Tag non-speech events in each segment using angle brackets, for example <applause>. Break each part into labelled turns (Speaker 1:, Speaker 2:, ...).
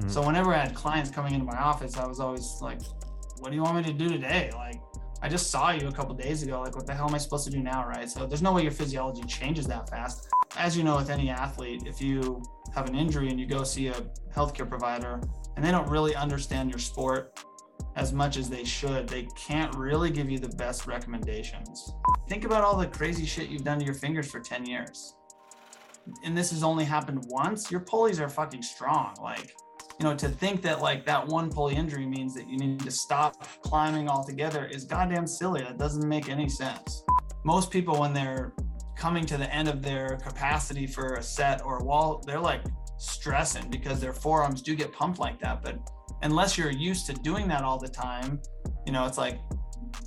Speaker 1: Mm-hmm. So whenever I had clients coming into my office, I was always like, what do you want me to do today? Like, I just saw you a couple days ago. Like, what the hell am I supposed to do now? Right. So there's no way your physiology changes that fast. As you know, with any athlete, if you have an injury and you go see a healthcare provider and they don't really understand your sport as much as they should, they can't really give you the best recommendations. Think about all the crazy shit you've done to your fingers for 10 years. And this has only happened once. Your pulleys are fucking strong. Like, you know, to think that like that one pulley injury means that you need to stop climbing altogether is goddamn silly. That doesn't make any sense. Most people, when they're coming to the end of their capacity for a set or a wall, they're like stressing because their forearms do get pumped like that. But unless you're used to doing that all the time, you know, it's like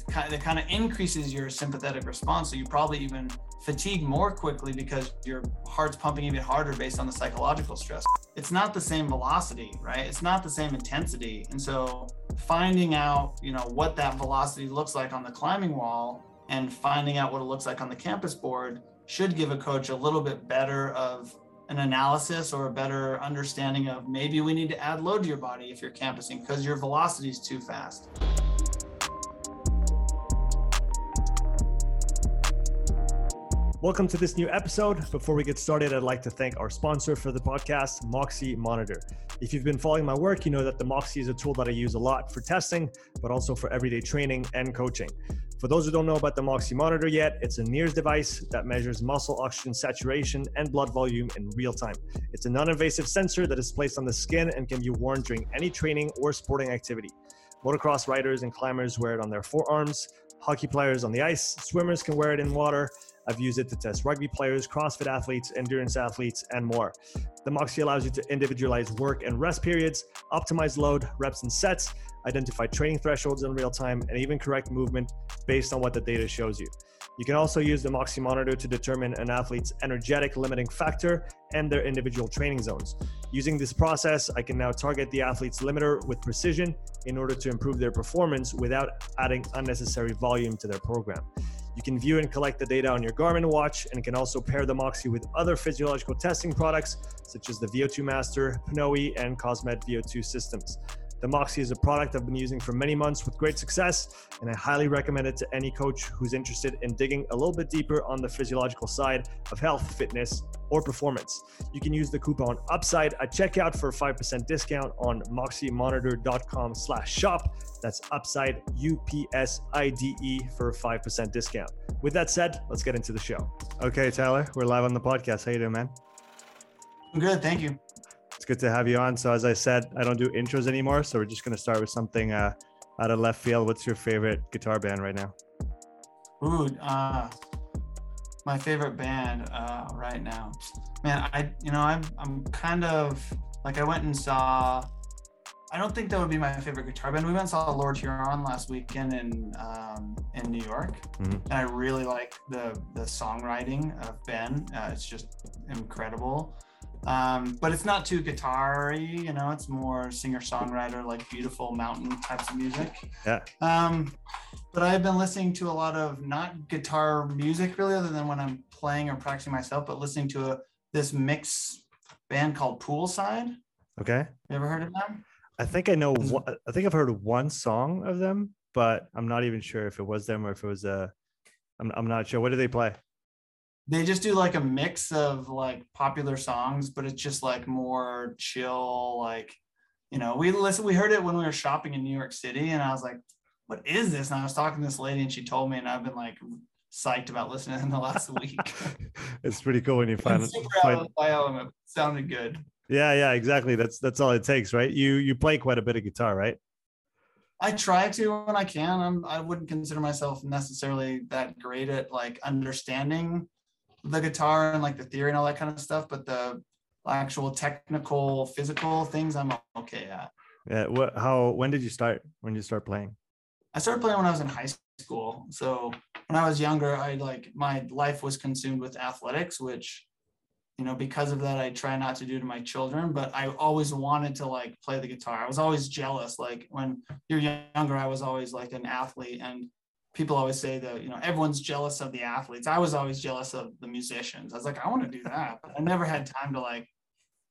Speaker 1: it kind of increases your sympathetic response. So you probably even fatigue more quickly because your heart's pumping even harder based on the psychological stress. It's not the same velocity, right? It's not the same intensity. And so finding out, you know, what that velocity looks like on the climbing wall and finding out what it looks like on the campus board should give a coach a little bit better of an analysis or a better understanding of maybe we need to add load to your body if you're campusing because your velocity is too fast.
Speaker 2: Welcome to this new episode. Before we get started, I'd like to thank our sponsor for the podcast, Moxy Monitor. If you've been following my work, you know that the Moxy is a tool that I use a lot for testing, but also for everyday training and coaching. For those who don't know about the Moxy monitor yet, it's a NIRS device that measures muscle oxygen saturation and blood volume in real time. It's a non invasive sensor that is placed on the skin and can be worn during any training or sporting activity. Motocross riders and climbers wear it on their forearms, hockey players on the ice, swimmers can wear it in water, I've used it to test rugby players, CrossFit athletes, endurance athletes, and more. The Moxy allows you to individualize work and rest periods, optimize load, reps, and sets, identify training thresholds in real time, and even correct movement based on what the data shows you. You can also use the Moxy monitor to determine an athlete's energetic limiting factor and their individual training zones. Using this process, I can now target the athlete's limiter with precision in order to improve their performance without adding unnecessary volume to their program. You can view and collect the data on your Garmin watch and can also pair the Moxy with other physiological testing products such as the VO2 Master, Pnoe, and Cosmed VO2 systems. The Moxy is a product I've been using for many months with great success, and I highly recommend it to any coach who's interested in digging a little bit deeper on the physiological side of health, fitness, or performance. You can use the coupon UPSIDE at checkout for a 5% discount on moxymonitor.com slash shop. That's UPSIDE, U-P-S-I-D-E for a 5% discount. With that said, let's get into the show. Okay, Tyler, we're live on the podcast. How you doing, man?
Speaker 1: I'm good, thank you.
Speaker 2: Good to have you on. So as I said, I don't do intros anymore. So we're just going to start with something uh, out of left field. What's your favorite guitar band right now?
Speaker 1: Ooh, uh, my favorite band uh, right now, man. I you know I'm I'm kind of like I went and saw. I don't think that would be my favorite guitar band. We went and saw Lord Huron last weekend in um, in New York, mm-hmm. and I really like the the songwriting of Ben. Uh, it's just incredible. Um, but it's not too guitar-y, you know, it's more singer-songwriter, like beautiful mountain types of music.
Speaker 2: Yeah.
Speaker 1: Um, but I've been listening to a lot of not guitar music really, other than when I'm playing or practicing myself, but listening to a, this mix band called Poolside.
Speaker 2: Okay.
Speaker 1: You ever heard of them?
Speaker 2: I think I know. One, I think I've heard one song of them, but I'm not even sure if it was them or if it was a. I'm I'm not sure. What do they play?
Speaker 1: They just do like a mix of like popular songs, but it's just like more chill, like you know, we listen, we heard it when we were shopping in New York City, and I was like, what is this? And I was talking to this lady, and she told me, and I've been like psyched about listening in the last <laughs> week.
Speaker 2: it's pretty cool when you find <laughs> it.
Speaker 1: Find... My element sounded good.
Speaker 2: Yeah, yeah, exactly. That's that's all it takes, right? You you play quite a bit of guitar, right?
Speaker 1: I try to when I can. I'm I wouldn't consider myself necessarily that great at like understanding the guitar and like the theory and all that kind of stuff, but the actual technical, physical things I'm okay at.
Speaker 2: Yeah. What? How? When did you start? When did you start playing?
Speaker 1: I started playing when I was in high school. So when I was younger, I like my life was consumed with athletics, which you know because of that i try not to do to my children but i always wanted to like play the guitar i was always jealous like when you're younger i was always like an athlete and people always say that you know everyone's jealous of the athletes i was always jealous of the musicians i was like i want to do that but i never had time to like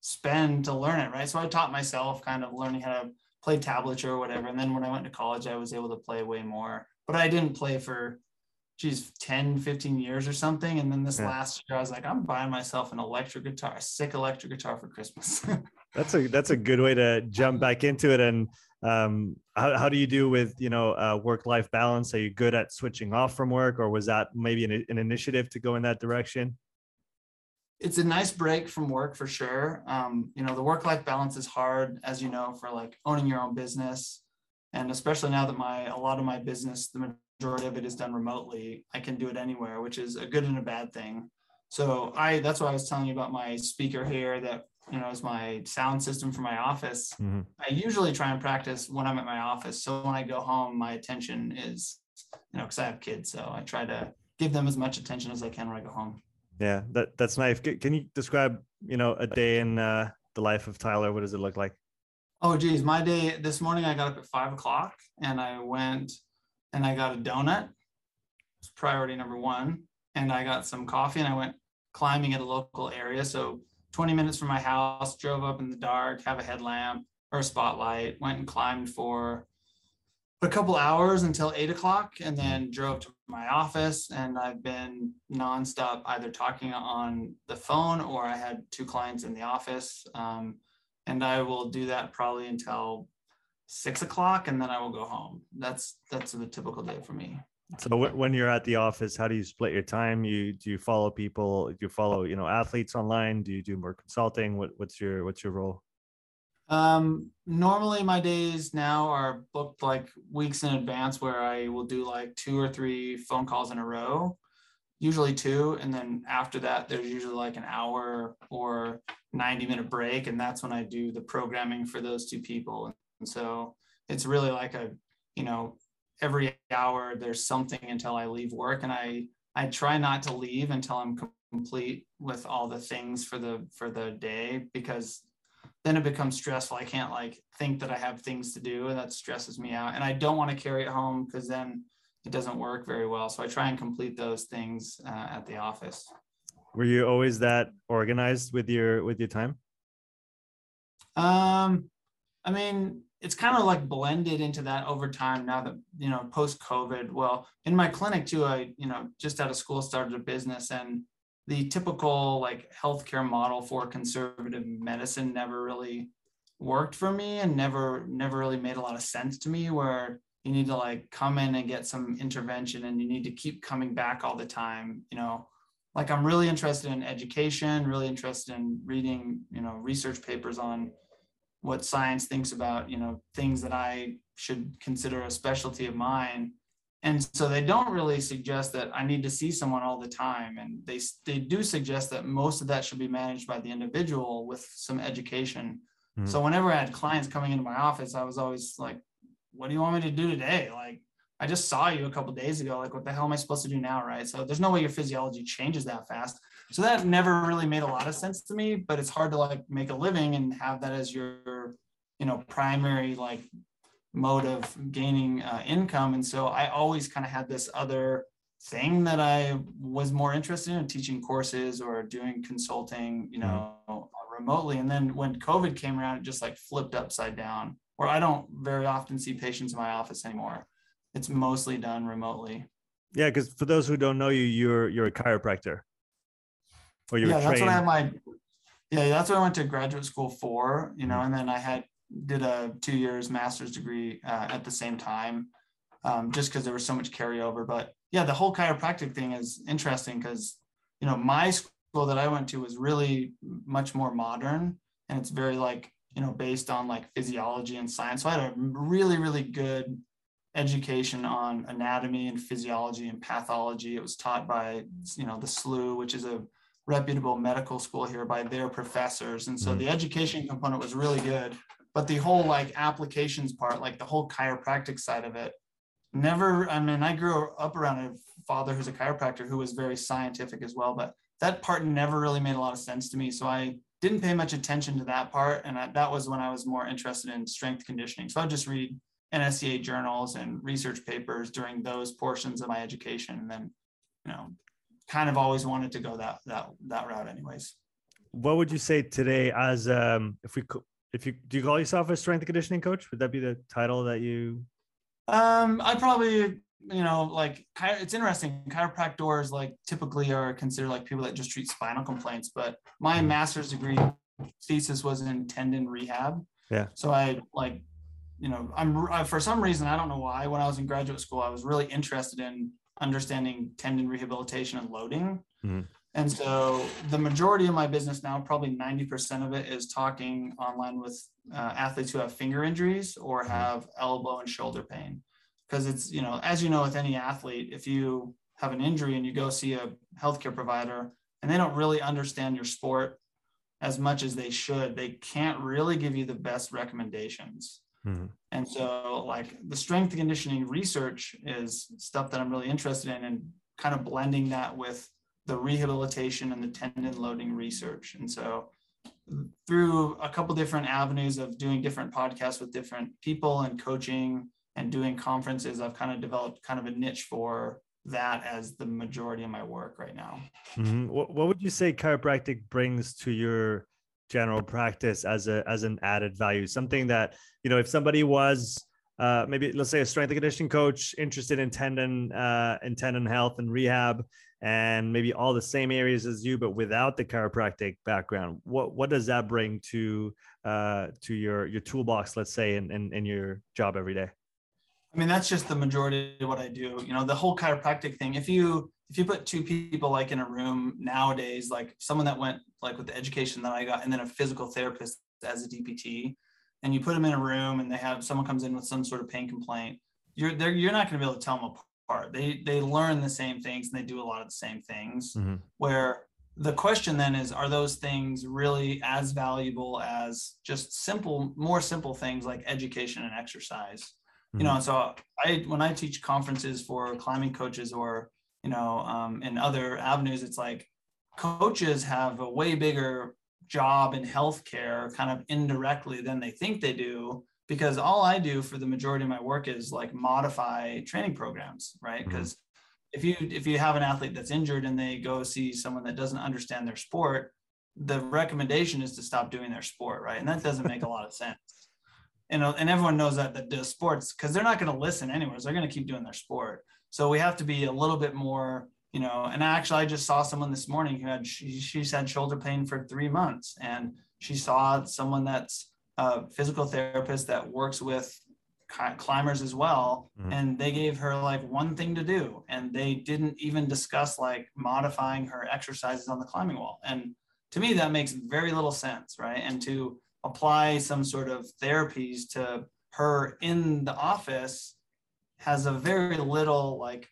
Speaker 1: spend to learn it, right? So I taught myself kind of learning how to play tablature or whatever. And then when I went to college, I was able to play way more. But I didn't play for geez, 10, 15 years or something. And then this yeah. last year, I was like, I'm buying myself an electric guitar, a sick electric guitar for Christmas. <laughs>
Speaker 2: that's a that's a good way to jump back into it. And um, how, how do you do with you know uh, work life balance? Are you good at switching off from work, or was that maybe an, an initiative to go in that direction?
Speaker 1: It's a nice break from work for sure. Um, you know, the work life balance is hard, as you know, for like owning your own business, and especially now that my a lot of my business, the majority of it is done remotely. I can do it anywhere, which is a good and a bad thing. So I that's why I was telling you about my speaker here that you know is my sound system for my office. Mm-hmm. I usually try and practice when I'm at my office. So when I go home, my attention is you know because I have kids, so I try to give them as much attention as I can when I go home.
Speaker 2: Yeah, that that's nice. Can you describe you know a day in uh, the life of Tyler? What does it look like?
Speaker 1: Oh geez, my day this morning I got up at five o'clock and I went and I got a donut. It's priority number one. And I got some coffee and I went climbing at a local area. So 20 minutes from my house, drove up in the dark, have a headlamp or a spotlight, went and climbed for a couple hours until eight o'clock and then drove to my office and I've been nonstop either talking on the phone or I had two clients in the office. Um, and I will do that probably until six o'clock and then I will go home. That's that's the typical day for me.
Speaker 2: So when you're at the office, how do you split your time? You do you follow people? Do you follow you know athletes online? Do you do more consulting? What what's your what's your role?
Speaker 1: Um, normally my days now are booked like weeks in advance, where I will do like two or three phone calls in a row, usually two, and then after that there's usually like an hour or 90 minute break, and that's when I do the programming for those two people. And so it's really like a, you know, every hour there's something until I leave work. And I, I try not to leave until I'm complete with all the things for the, for the day, because then it becomes stressful. I can't like think that I have things to do and that stresses me out. And I don't want to carry it home because then it doesn't work very well. So I try and complete those things uh, at the office.
Speaker 2: Were you always that organized with your with your time?
Speaker 1: Um, I mean, it's kind of like blended into that over time now that you know post covid well in my clinic too i you know just out of school started a business and the typical like healthcare model for conservative medicine never really worked for me and never never really made a lot of sense to me where you need to like come in and get some intervention and you need to keep coming back all the time you know? Like i'm really interested in education really interested in reading you know research papers on what science thinks about you know things that i should consider a specialty of mine. And so they don't really suggest that i need to see someone all the time. And they they do suggest that most of that should be managed by the individual with some education. Mm-hmm. so whenever i had clients coming into my office i was always like what do you want me to do today? Like i just saw you a couple days ago. Like what the hell am i supposed to do now right? So there's no way your physiology changes that fast. So that never really made a lot of sense to me but it's hard to like make a living and have that as your you know primary like mode of gaining uh, income. And so i always kind of had this other thing that i was more interested in teaching courses or doing consulting you know mm-hmm. remotely. And then when covid came around it just like flipped upside down where i don't very often see patients in my office anymore. It's mostly done remotely.
Speaker 2: Yeah because for those who don't know you you're you're a chiropractor.
Speaker 1: Or you yeah, that's what I had my yeah, that's what I went to graduate school for, you know, mm-hmm. and then I had did a two years master's degree uh, at the same time, um, just because there was so much carryover. But yeah, the whole chiropractic thing is interesting because you know my school that I went to was really much more modern, and it's very like you know based on like physiology and science. So I had a really really good education on anatomy and physiology and pathology. It was taught by you know the SLU, which is a reputable medical school here by their professors. And so mm-hmm. the education component was really good. But the whole like applications part, like the whole chiropractic side of it, never, I mean, I grew up around a father who's a chiropractor who was very scientific as well, but that part never really made a lot of sense to me. So I didn't pay much attention to that part. And I, that was when I was more interested in strength conditioning. So I'd just read NSCA journals and research papers during those portions of my education. And then, you know, kind of always wanted to go that that that route anyways
Speaker 2: what would you say today as um if we if you do you call yourself a strength and conditioning coach? Would that be the title that you
Speaker 1: um i probably you know like it's interesting. Chiropractors like typically are considered like people that just treat spinal complaints but my mm-hmm. master's degree thesis was in tendon rehab.
Speaker 2: Yeah.
Speaker 1: So i like you know i'm I, for some reason i don't know why when i was in graduate school i was really interested in understanding tendon rehabilitation and loading. Mm-hmm. And so the majority of my business now, probably 90% of it is talking online with uh, athletes who have finger injuries or mm-hmm. have elbow and shoulder pain. Because it's, you know, as you know, with any athlete, if you have an injury and you go see a healthcare provider and they don't really understand your sport as much as they should, they can't really give you the best recommendations. Mm-hmm. And so, like, the strength conditioning research is stuff that I'm really interested in and kind of blending that with the rehabilitation and the tendon loading research. And so through a couple different avenues of doing different podcasts with different people and coaching and doing conferences, I've kind of developed kind of a niche for that as the majority of my work right now.
Speaker 2: Mm-hmm. What, what would you say chiropractic brings to your general practice as a as an added value? Something that you know, if somebody was uh, maybe let's say a strength and conditioning coach interested in tendon uh, in tendon health and rehab, and maybe all the same areas as you, but without the chiropractic background. What what does that bring to uh, to your your toolbox, let's say, in, in, in your job every day?
Speaker 1: I mean, that's just the majority of what I do. You know, the whole chiropractic thing. If you if you put two people like in a room nowadays, like someone that went like with the education that I got, and then a physical therapist as a DPT, and you put them in a room and they have someone comes in with some sort of pain complaint, you're you're not going to be able to tell them apart. They they learn the same things and they do a lot of the same things. Mm-hmm. Where the question then is, are those things really as valuable as just simple, more simple things like education and exercise? Mm-hmm. You know, so I when I teach conferences for climbing coaches or you know um, in other avenues, it's like coaches have a way bigger job in healthcare kind of indirectly than they think they do because all I do for the majority of my work is like modify training programs, right? Because mm-hmm. if you if you have an athlete that's injured and they go see someone that doesn't understand their sport, the recommendation is to stop doing their sport, right? And that doesn't make a lot of <laughs> sense. You know, and everyone knows that that does sports because they're not going to listen anyways. They're going to keep doing their sport. So we have to be a little bit more you know and actually i just saw someone this morning who had she, she's had shoulder pain for three months and she saw someone that's a physical therapist that works with climbers as well mm-hmm. and they gave her like one thing to do and they didn't even discuss like modifying her exercises on the climbing wall and to me that makes very little sense right and to apply some sort of therapies to her in the office has a very little like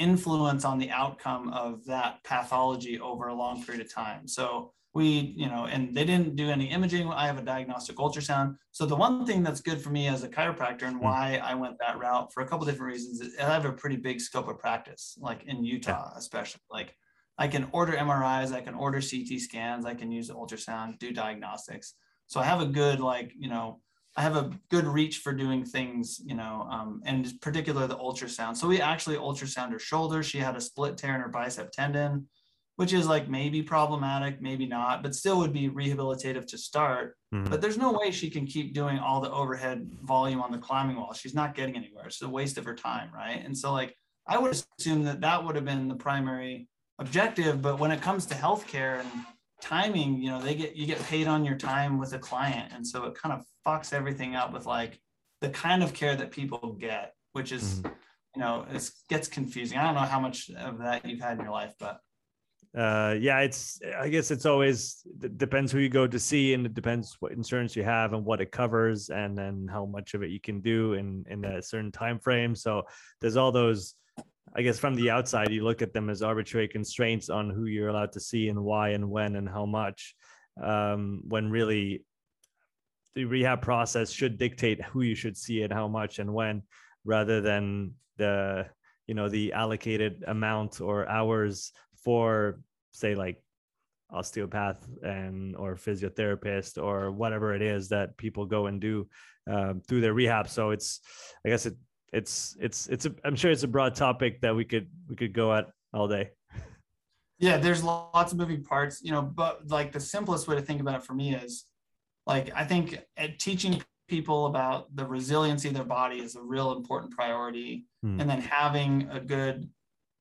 Speaker 1: influence on the outcome of that pathology over a long period of time. So we, you know, and they didn't do any imaging. I have a diagnostic ultrasound. So the one thing that's good for me as a chiropractor and hmm. why I went that route for a couple different reasons is I have a pretty big scope of practice, like in Utah, especially. Like I can order MRIs, I can order CT scans, I can use ultrasound, do diagnostics. So I have a good, like, you know, I have a good reach for doing things, you know, um, and in particular the ultrasound. So we actually ultrasound her shoulder. She had a split tear in her bicep tendon, which is like maybe problematic, maybe not, but still would be rehabilitative to start. Mm-hmm. But there's no way she can keep doing all the overhead volume on the climbing wall. She's not getting anywhere. It's a waste of her time, right? And so like I would assume that that would have been the primary objective. But when it comes to healthcare and timing, you know, they get you get paid on your time with a client, and so it kind of fucks everything up with like the kind of care that people get, which is, mm-hmm. you know, it gets confusing. I don't know how much of that you've had in your life, but
Speaker 2: uh yeah it's i guess it's always it depends who you go to see and it depends what insurance you have and what it covers and then how much of it you can do in in a certain time frame so there's all those I guess from the outside, you look at them as arbitrary constraints on who you're allowed to see and why and when and how much. Um, when really, the rehab process should dictate who you should see and how much and when, rather than the you know the allocated amount or hours for say like osteopath and or physiotherapist or whatever it is that people go and do um, through their rehab. So it's I guess it it's it's it's a, I'm sure it's a broad topic that we could we could go at all day.
Speaker 1: Yeah, there's lots of moving parts, you know, but like the simplest way to think about it for me is like I think teaching people about the resiliency of their body is a real important priority. Hmm. And then having a good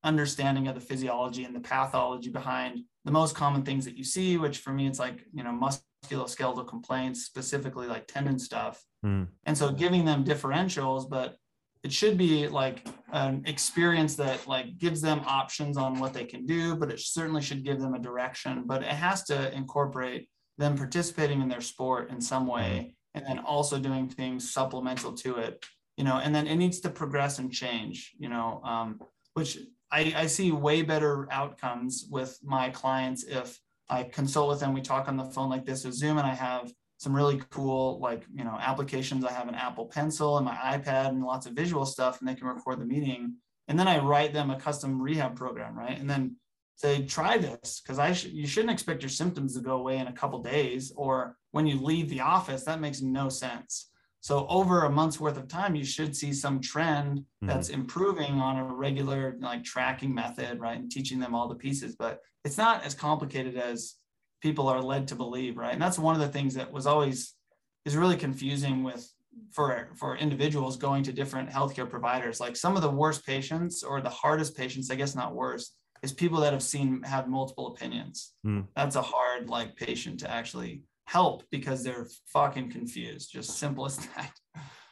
Speaker 1: understanding of the physiology and the pathology behind the most common things that you see, which for me, it's like, you know, musculoskeletal complaints, specifically like tendon stuff. Hmm. And so giving them differentials, but it should be like an experience that like gives them options on what they can do, but it certainly should give them a direction, but it has to incorporate them participating in their sport in some way hmm and then also doing things supplemental to it you know and then it needs to progress and change you know um, which I, I see way better outcomes with my clients if i consult with them we talk on the phone like this with zoom and i have some really cool like you know applications. I have an apple pencil and my ipad and lots of visual stuff and they can record the meeting. And then i write them a custom rehab program right? And then say try this because I sh- you shouldn't expect your symptoms to go away in a couple days or when you leave the office that makes no sense so over a month's worth of time you should see some trend mm-hmm. that's improving on a regular like tracking method right and teaching them all the pieces but it's not as complicated as people are led to believe right and that's one of the things that was always is really confusing with for for individuals going to different healthcare providers like some of the worst patients or the hardest patients i guess not worst is people that have seen have multiple opinions. Mm. That's a hard like patient to actually help because they're fucking confused. Just simple as that.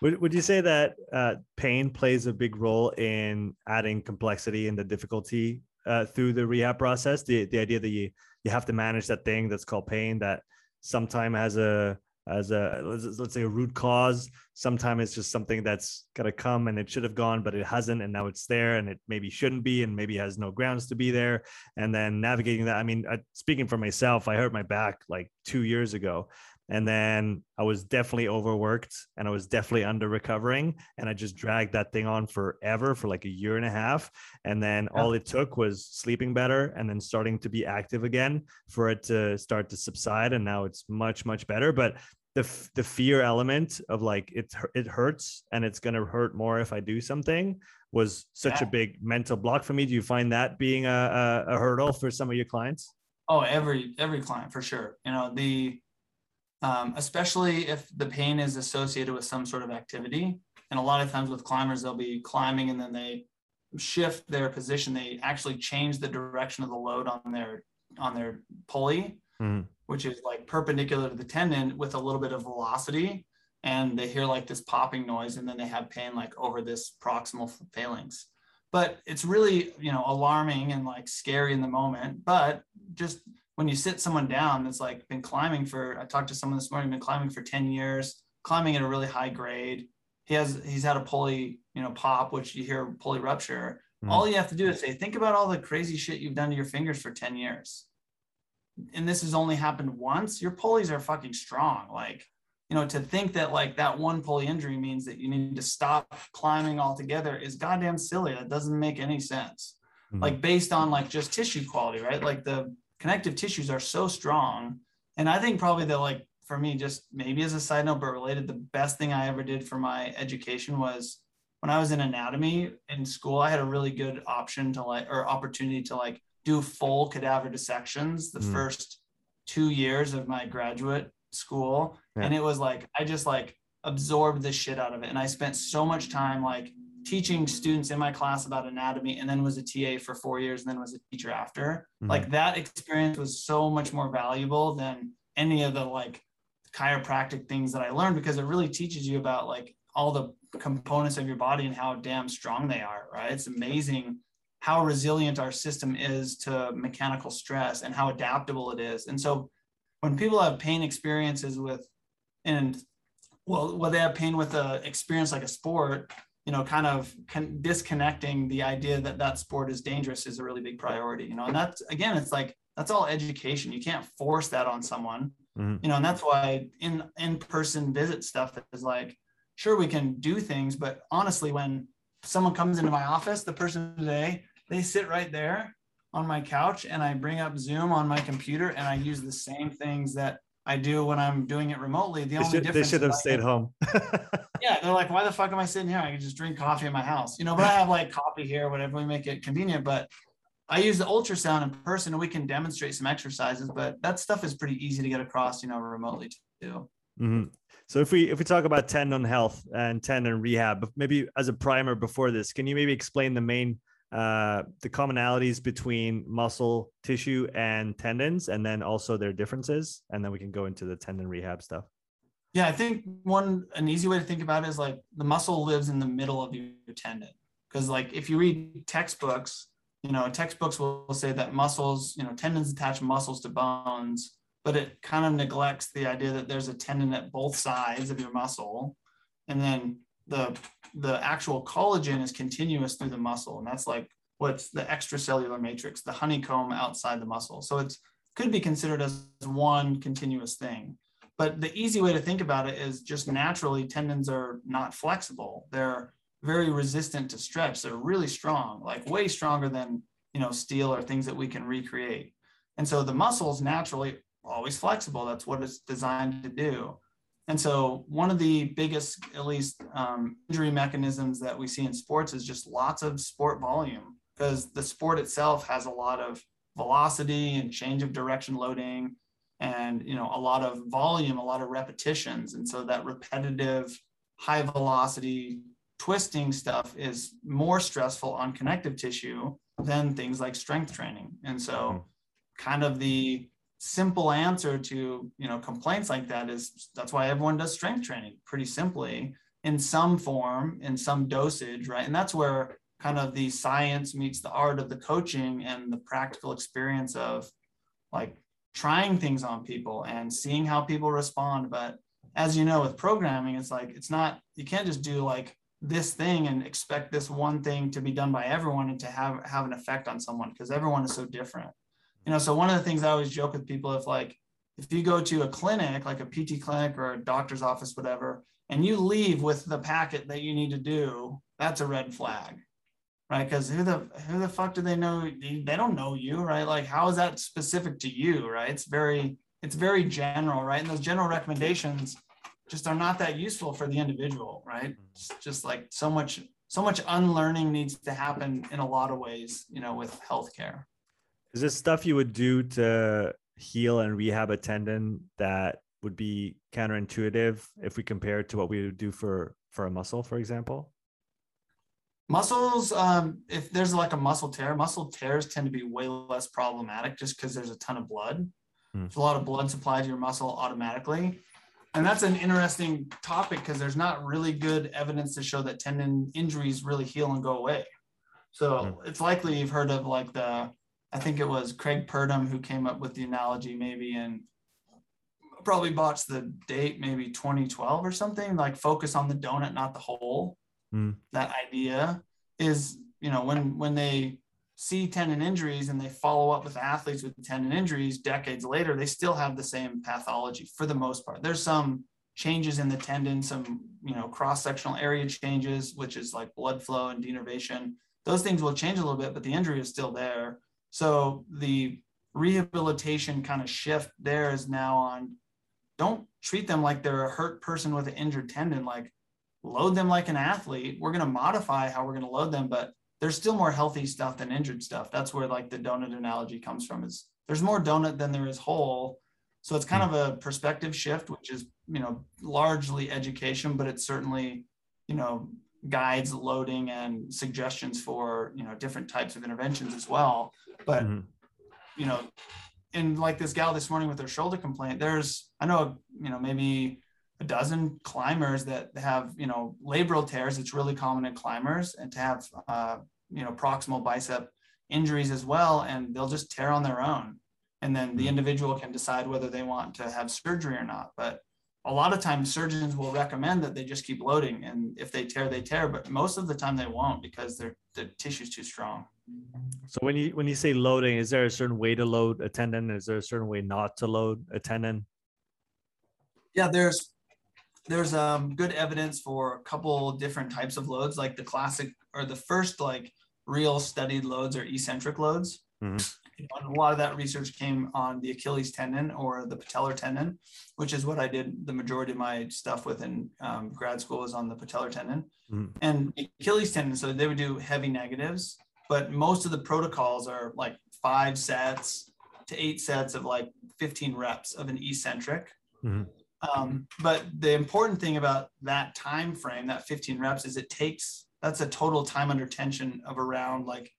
Speaker 2: Would, would you say that uh, pain plays a big role in adding complexity and the difficulty uh, through the rehab process? The the idea that you you have to manage that thing that's called pain that sometimes has a as a let's, let's say a root cause sometimes it's just something that's gotta come and it should have gone but it hasn't and now it's there and it maybe shouldn't be and maybe has no grounds to be there and then navigating that i mean I, speaking for myself i hurt my back like two years ago and then I was definitely overworked and I was definitely under recovering. And I just dragged that thing on forever for like a year and a half. And then all it took was sleeping better and then starting to be active again for it to start to subside. And now it's much, much better. But the the fear element of like it it hurts and it's going to hurt more if I do something was such yeah. a big mental block for me. Do you find that being a, a, a hurdle for some of your clients?
Speaker 1: Oh, every every client for sure. You know the um, especially if the pain is associated with some sort of activity. And a lot of times with climbers, they'll be climbing and then they shift their position. They actually change the direction of the load on their on their pulley. Mm which is like perpendicular to the tendon with a little bit of velocity. And they hear like this popping noise and then they have pain like over this proximal phalanx. But it's really, you know, alarming and like scary in the moment. But just when you sit someone down that's like been climbing for, I talked to someone this morning, been climbing for 10 years, climbing at a really high grade. He has, he's had a pulley, you know, pop, which you hear pulley rupture. Mm. All you have to do is say, think about all the crazy shit you've done to your fingers for 10 years and this has only happened once, your pulleys are fucking strong. Like, you know, to think that like that one pulley injury means that you need to stop climbing altogether is goddamn silly. That doesn't make any sense. Mm-hmm. Like based on like just tissue quality, right? Like the connective tissues are so strong. And I think probably the like for me, just maybe as a side note, but related, the best thing I ever did for my education was when I was in anatomy in school, I had a really good option to like or opportunity to like do full cadaver dissections the mm. first two years of my graduate school. Yeah. And it was like, I just like absorbed the shit out of it. And I spent so much time like teaching students in my class about anatomy and then was a TA for four years and then was a teacher after. Mm. Like that experience was so much more valuable than any of the like chiropractic things that I learned because it really teaches you about like all the components of your body and how damn strong they are, right? It's amazing how resilient our system is to mechanical stress and how adaptable it is. And so when people have pain experiences with, and well, well, they have pain with a experience like a sport, you know, kind of con- disconnecting the idea that that sport is dangerous is a really big priority, you know, and that's, again, it's like, that's all education. You can't force that on someone, mm-hmm. you know, and that's why in in-person visit stuff is like, sure, we can do things, but honestly, when someone comes into my office, the person today, they sit right there on my couch and I bring up Zoom on my computer and I use the same things that I do when I'm doing it remotely. The
Speaker 2: they
Speaker 1: only
Speaker 2: should,
Speaker 1: difference
Speaker 2: they should have stayed home. <laughs>
Speaker 1: yeah, they're like, why the fuck am I sitting here? I can just drink coffee in my house, you know. But I have like coffee here, whatever we make it convenient. But I use the ultrasound in person and we can demonstrate some exercises, but that stuff is pretty easy to get across, you know, remotely too.
Speaker 2: Mm-hmm. So if we if we talk about tendon health and tendon rehab, maybe as a primer before this, can you maybe explain the main uh, the commonalities between muscle tissue and tendons, and then also their differences, and then we can go into the tendon rehab stuff.
Speaker 1: Yeah, I think one an easy way to think about it is like the muscle lives in the middle of your tendon, because like if you read textbooks, you know textbooks will say that muscles, you know, tendons attach muscles to bones, but it kind of neglects the idea that there's a tendon at both sides of your muscle, and then the the actual collagen is continuous through the muscle, and that's like what's the extracellular matrix, the honeycomb outside the muscle. So it's could be considered as one continuous thing. But the easy way to think about it is just naturally tendons are not flexible. They're very resistant to stretch. They're really strong, like way stronger than you know steel or things that we can recreate. And so the muscles naturally always flexible. That's what it's designed to do. And so, one of the biggest, at least, um, injury mechanisms that we see in sports is just lots of sport volume because the sport itself has a lot of velocity and change of direction loading and you know a lot of volume a lot of repetitions and so that repetitive high velocity twisting stuff is more stressful on connective tissue than things like strength training and so mm-hmm. kind of the simple answer to you know complaints like that is that's why everyone does strength training pretty simply in some form in some dosage right? And that's where kind of the science meets the art of the coaching and the practical experience of like trying things on people and seeing how people respond. But as you know with programming it's like it's not you can't just do like this thing and expect this one thing to be done by everyone and to have have an effect on someone because everyone is so different you know so one of the things i always joke with people if like if you go to a clinic like a pt clinic or a doctor's office whatever and you leave with the packet that you need to do that's a red flag right? Because who the who the fuck do they know? They don't know you right? Like how is that specific to you right? It's very it's very general right? And those general recommendations just are not that useful for the individual right? It's just like so much so much unlearning needs to happen in a lot of ways you know with healthcare
Speaker 2: is this stuff you would do to heal and rehab a tendon that would be counterintuitive if we compare it to what we would do for for a muscle, for example?
Speaker 1: Muscles, um, if there's like a muscle tear, muscle tears tend to be way less problematic just because there's a ton of blood. Hmm. There's a lot of blood supply to your muscle automatically. And that's an interesting topic because there's not really good evidence to show that tendon injuries really heal and go away. So hmm. it's likely you've heard of like the I think it was Craig Purdam who came up with the analogy, maybe, and probably botched the date, maybe 2012 or something. Like focus on the donut, not the hole. Mm. That idea is, you know, when when they see tendon injuries and they follow up with athletes with tendon injuries decades later, they still have the same pathology for the most part. There's some changes in the tendon, some you know cross-sectional area changes, which is like blood flow and denervation. Those things will change a little bit, but the injury is still there. So the rehabilitation kind of shift there is now on don't treat them like they're a hurt person with an injured tendon, like load them like an athlete. We're going to modify how we're going to load them, but there's still more healthy stuff than injured stuff. That's where like the donut analogy comes from is there's more donut than there is hole. So it's kind hmm. of a perspective shift, which is, you know, largely education, but it's certainly, you know, guides loading and suggestions for you know different types of interventions as well but mm-hmm. you know and like this gal this morning with her shoulder complaint there's i know you know maybe a dozen climbers that have you know labral tears it's really common in climbers and to have uh, you know proximal bicep injuries as well and they'll just tear on their own and then the mm-hmm. individual can decide whether they want to have surgery or not but a lot of times surgeons will recommend that they just keep loading and if they tear they tear but most of the time they won't because their the tissue's too strong.
Speaker 2: So when you when you say loading is there a certain way to load a tendon is there a certain way not to load a tendon
Speaker 1: yeah there's there's um, good evidence for a couple different types of loads like the classic or the first like real studied loads are eccentric loads. Mm-hmm a lot of that research came on the Achilles tendon or the patellar tendon, which is what I did the majority of my stuff with in um, grad school is on the patellar tendon mm. and Achilles tendon. So they would do heavy negatives but most of the protocols are like five sets to eight sets of like 15 reps of an eccentric. Mm-hmm. Um, but the important thing about that time frame, that 15 reps, is it takes that's a total time under tension of around like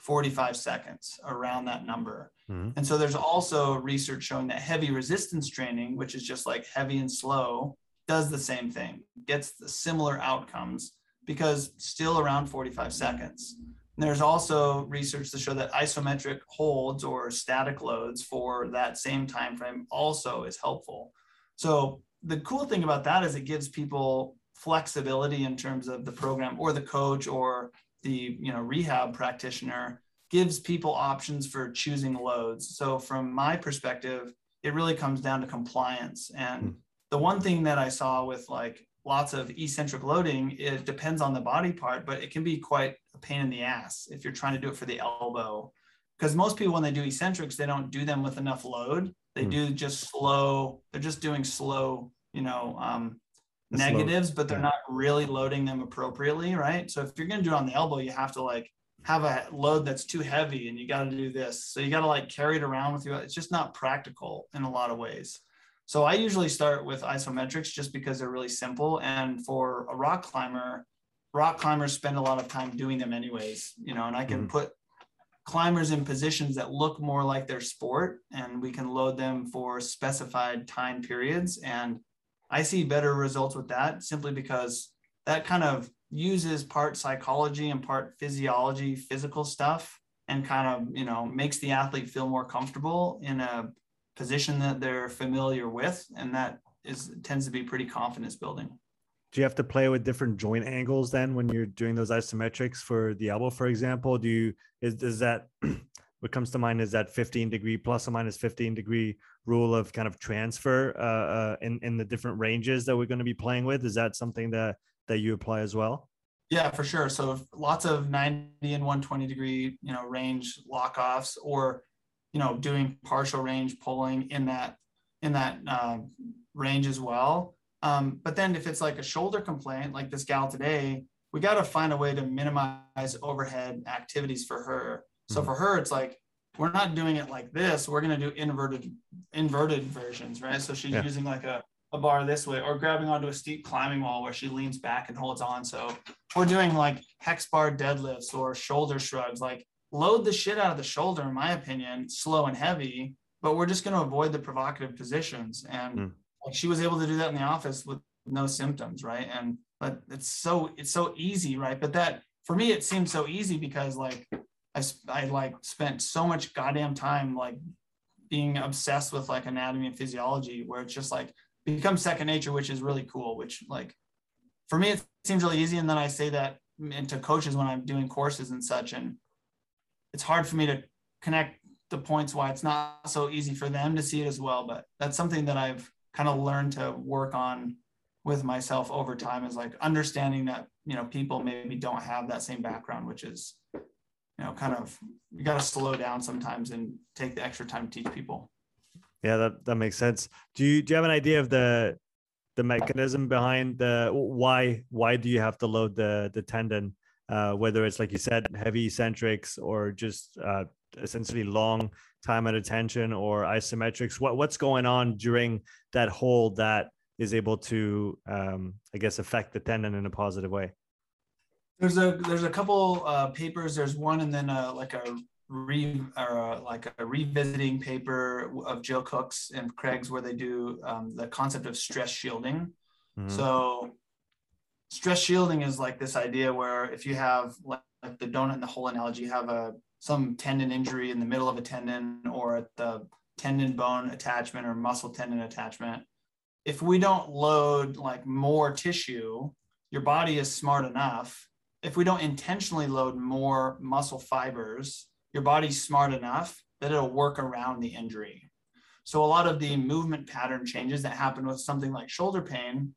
Speaker 1: 45 seconds around that number. Mm-hmm. And so there's also research showing that heavy resistance training, which is just like heavy and slow, does the same thing, gets the similar outcomes because still around 45 seconds. And there's also research to show that isometric holds or static loads for that same time frame also is helpful. So the cool thing about that is it gives people flexibility in terms of the program or the coach or the you know rehab practitioner gives people options for choosing loads. So from my perspective, it really comes down to compliance. And mm. the one thing that I saw with like lots of eccentric loading, it depends on the body part, but it can be quite a pain in the ass if you're trying to do it for the elbow. Because most people, when they do eccentrics, they don't do them with enough load. They mm. do just slow, they're just doing slow, you know, um, negatives, but they're yeah. not really loading them appropriately, right? So if you're going to do it on the elbow, you have to like have a load that's too heavy and you got to do this. So you got to like carry it around with you. It's just not practical in a lot of ways. So I usually start with isometrics just because they're really simple. And for a rock climber, rock climbers spend a lot of time doing them anyways, you know, and I can mm-hmm. put climbers in positions that look more like their sport and we can load them for specified time periods. And I see better results with that simply because that kind of uses part psychology and part physiology, physical stuff, and kind of, you know, makes the athlete feel more comfortable in a position that they're familiar with. And that is tends to be pretty confidence building.
Speaker 2: Do you have to play with different joint angles then when you're doing those isometrics for the elbow, for example? Do you is does that <clears throat> what comes to mind is that 15 degree plus or minus 15 degree rule of kind of transfer uh, uh, in in the different ranges that we're going to be playing with. Is that something that that you apply as well?
Speaker 1: Yeah, for sure. So lots of 90 and 120 degree, you know, range lock offs or, you know, doing partial range pulling in that in that uh, range as well. Um, but then if it's like a shoulder complaint, like this gal today, we got to find a way to minimize overhead activities for her. So mm-hmm. for her, it's like we're not doing it like this. We're going to do inverted inverted versions, right? So she's yeah. using like a, a bar this way or grabbing onto a steep climbing wall where she leans back and holds on. So we're doing like hex bar deadlifts or shoulder shrugs, like load the shit out of the shoulder, in my opinion, slow and heavy, but we're just going to avoid the provocative positions. And mm. like she was able to do that in the office with no symptoms, right? And but it's so it's so easy, right? But that for me, it seems so easy because like I, I like spent so much goddamn time like being obsessed with like anatomy and physiology where it's just like becomes second nature which is really cool which like for me it seems really easy. And then i say that into coaches when i'm doing courses and such and it's hard for me to connect the points why it's not so easy for them to see it as well. But that's something that i've kind of learned to work on with myself over time is like understanding that you know people maybe don't have that same background which is you know, kind of you got to slow down sometimes and take the extra time to teach people.
Speaker 2: Yeah, that that makes sense. Do you do you have an idea of the the mechanism behind the why why do you have to load the the tendon? Uh, whether it's like you said, heavy eccentrics or just uh, essentially long time at attention or isometrics. What what's going on during that hold that is able to, um, I guess, affect the tendon in a positive way?
Speaker 1: There's a there's a couple uh, papers. There's one and then uh, like a re or uh, like a revisiting paper of Jill Cook's and Craig's where they do um, the concept of stress shielding. Mm-hmm. So stress shielding is like this idea where if you have like, like the donut and the hole analogy, you have a some tendon injury in the middle of a tendon or at the tendon bone attachment or muscle tendon attachment. If we don't load like more tissue, your body is smart enough if we don't intentionally load more muscle fibers, your body's smart enough that it'll work around the injury. So a lot of the movement pattern changes that happen with something like shoulder pain,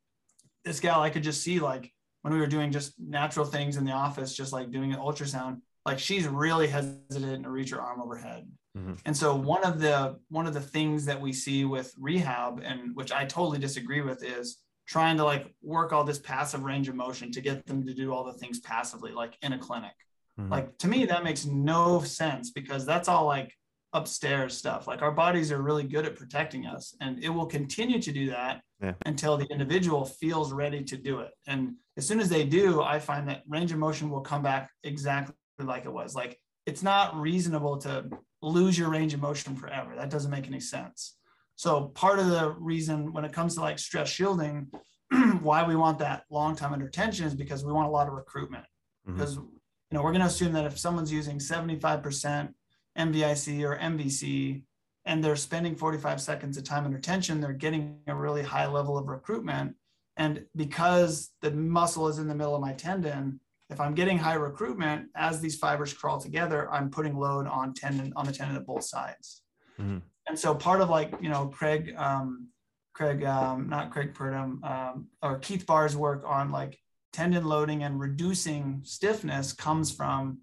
Speaker 1: this gal I could just see like when we were doing just natural things in the office, just like doing an ultrasound, like she's really hesitant to reach her arm overhead. Mm-hmm. And so one of the one of the things that we see with rehab and which I totally disagree with is trying to like work all this passive range of motion to get them to do all the things passively, like in a clinic. Mm-hmm. Like to me, that makes no sense because that's all like upstairs stuff. Like our bodies are really good at protecting us, and it will continue to do that yeah. until the individual feels ready to do it. And as soon as they do, I find that range of motion will come back exactly like it was. Like it's not reasonable to lose your range of motion forever. That doesn't make any sense. So part of the reason when it comes to like stress shielding, <clears throat> why we want that long time under tension is because we want a lot of recruitment. Mm-hmm. Because you know we're going to assume that if someone's using 75% MVIC or MVC and they're spending 45 seconds of time under tension, they're getting a really high level of recruitment. And because the muscle is in the middle of my tendon, if I'm getting high recruitment, as these fibers crawl together, I'm putting load on tendon on the tendon at both sides. Mm-hmm. And so part of like, you know, Craig, um, Craig, um, not Craig Purdam, um, or Keith Baar's work on like tendon loading and reducing stiffness comes from,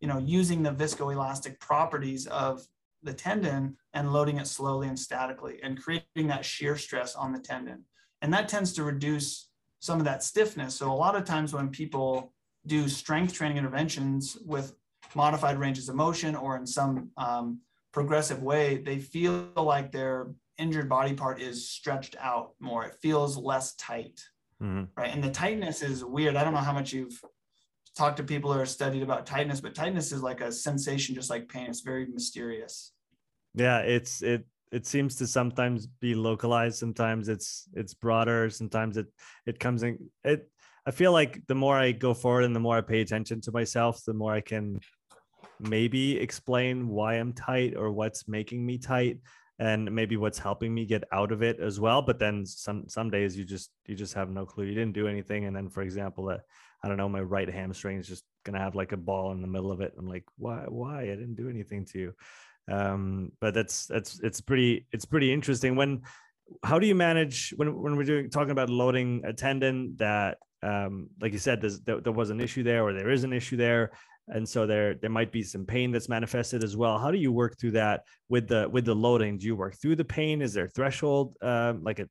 Speaker 1: you know, using the viscoelastic properties of the tendon and loading it slowly and statically and creating that shear stress on the tendon. And that tends to reduce some of that stiffness. So a lot of times when people do strength training interventions with modified ranges of motion or in some um, progressive way, they feel like their injured body part is stretched out more. It feels less tight, mm-hmm. right? And the tightness is weird. I don't know how much you've talked to people or studied about tightness, but tightness is like a sensation, just like pain. It's very mysterious.
Speaker 2: Yeah, it's it it seems to sometimes be localized. Sometimes it's it's broader. Sometimes it it comes in it. I feel like the more I go forward and the more I pay attention to myself, the more I can maybe explain why I'm tight or what's making me tight and maybe what's helping me get out of it as well. But then some some days you just you just have no clue. You didn't do anything. And then for example that i don't know my right hamstring is just gonna have like a ball in the middle of it. I'm like why why? I didn't do anything to you. Um but that's that's it's pretty it's pretty interesting. When how do you manage when when we're doing talking about loading a tendon that um like you said there, there was an issue there or there is an issue there and so there there might be some pain that's manifested as well. How do you work through that with the with the loading? Do you work through the pain? Is there threshold um, like a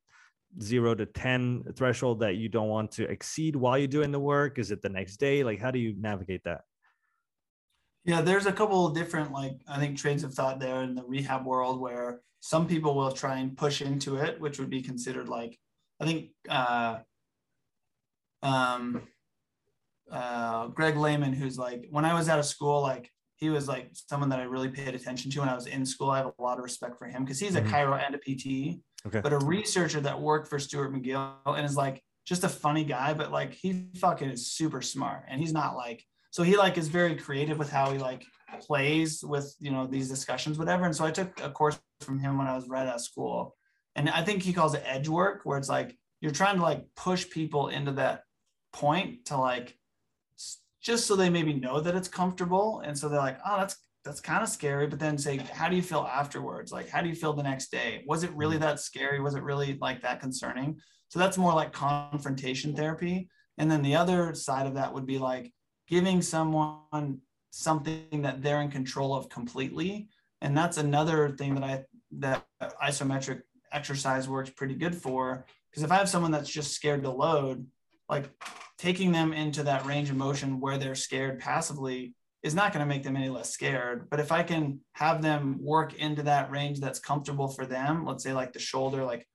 Speaker 2: zero to 10 threshold that you don't want to exceed while you're doing the work? Is it the next day? Like how do you navigate that?
Speaker 1: Yeah there's a couple of different like i think trains of thought there in the rehab world where some people will try and push into it which would be considered like i think uh um uh, Greg Lehman, who's like, when I was out of school, like he was like someone that I really paid attention to when I was in school. I have a lot of respect for him because he's a mm-hmm. chiro and a PT, okay. but a researcher that worked for Stuart McGill and is like just a funny guy, but like he fucking is super smart and he's not like, so he like is very creative with how he like plays with, you know, these discussions, whatever. And so I took a course from him when I was right out of school. And I think he calls it edge work, where it's like you're trying to like push people into that point to like just so they maybe know that it's comfortable. And so they're like, oh, that's that's kind of scary. But then say, how do you feel afterwards? Like, how do you feel the next day? Was it really mm. that scary? Was it really like that concerning? So that's more like confrontation therapy. And then the other side of that would be like giving someone something that they're in control of completely. And that's another thing that I that isometric exercise works pretty good for. Because if I have someone that's just scared to load, like taking them into that range of motion where they're scared passively is not going to make them any less scared. But if I can have them work into that range that's comfortable for them, let's say like the shoulder, like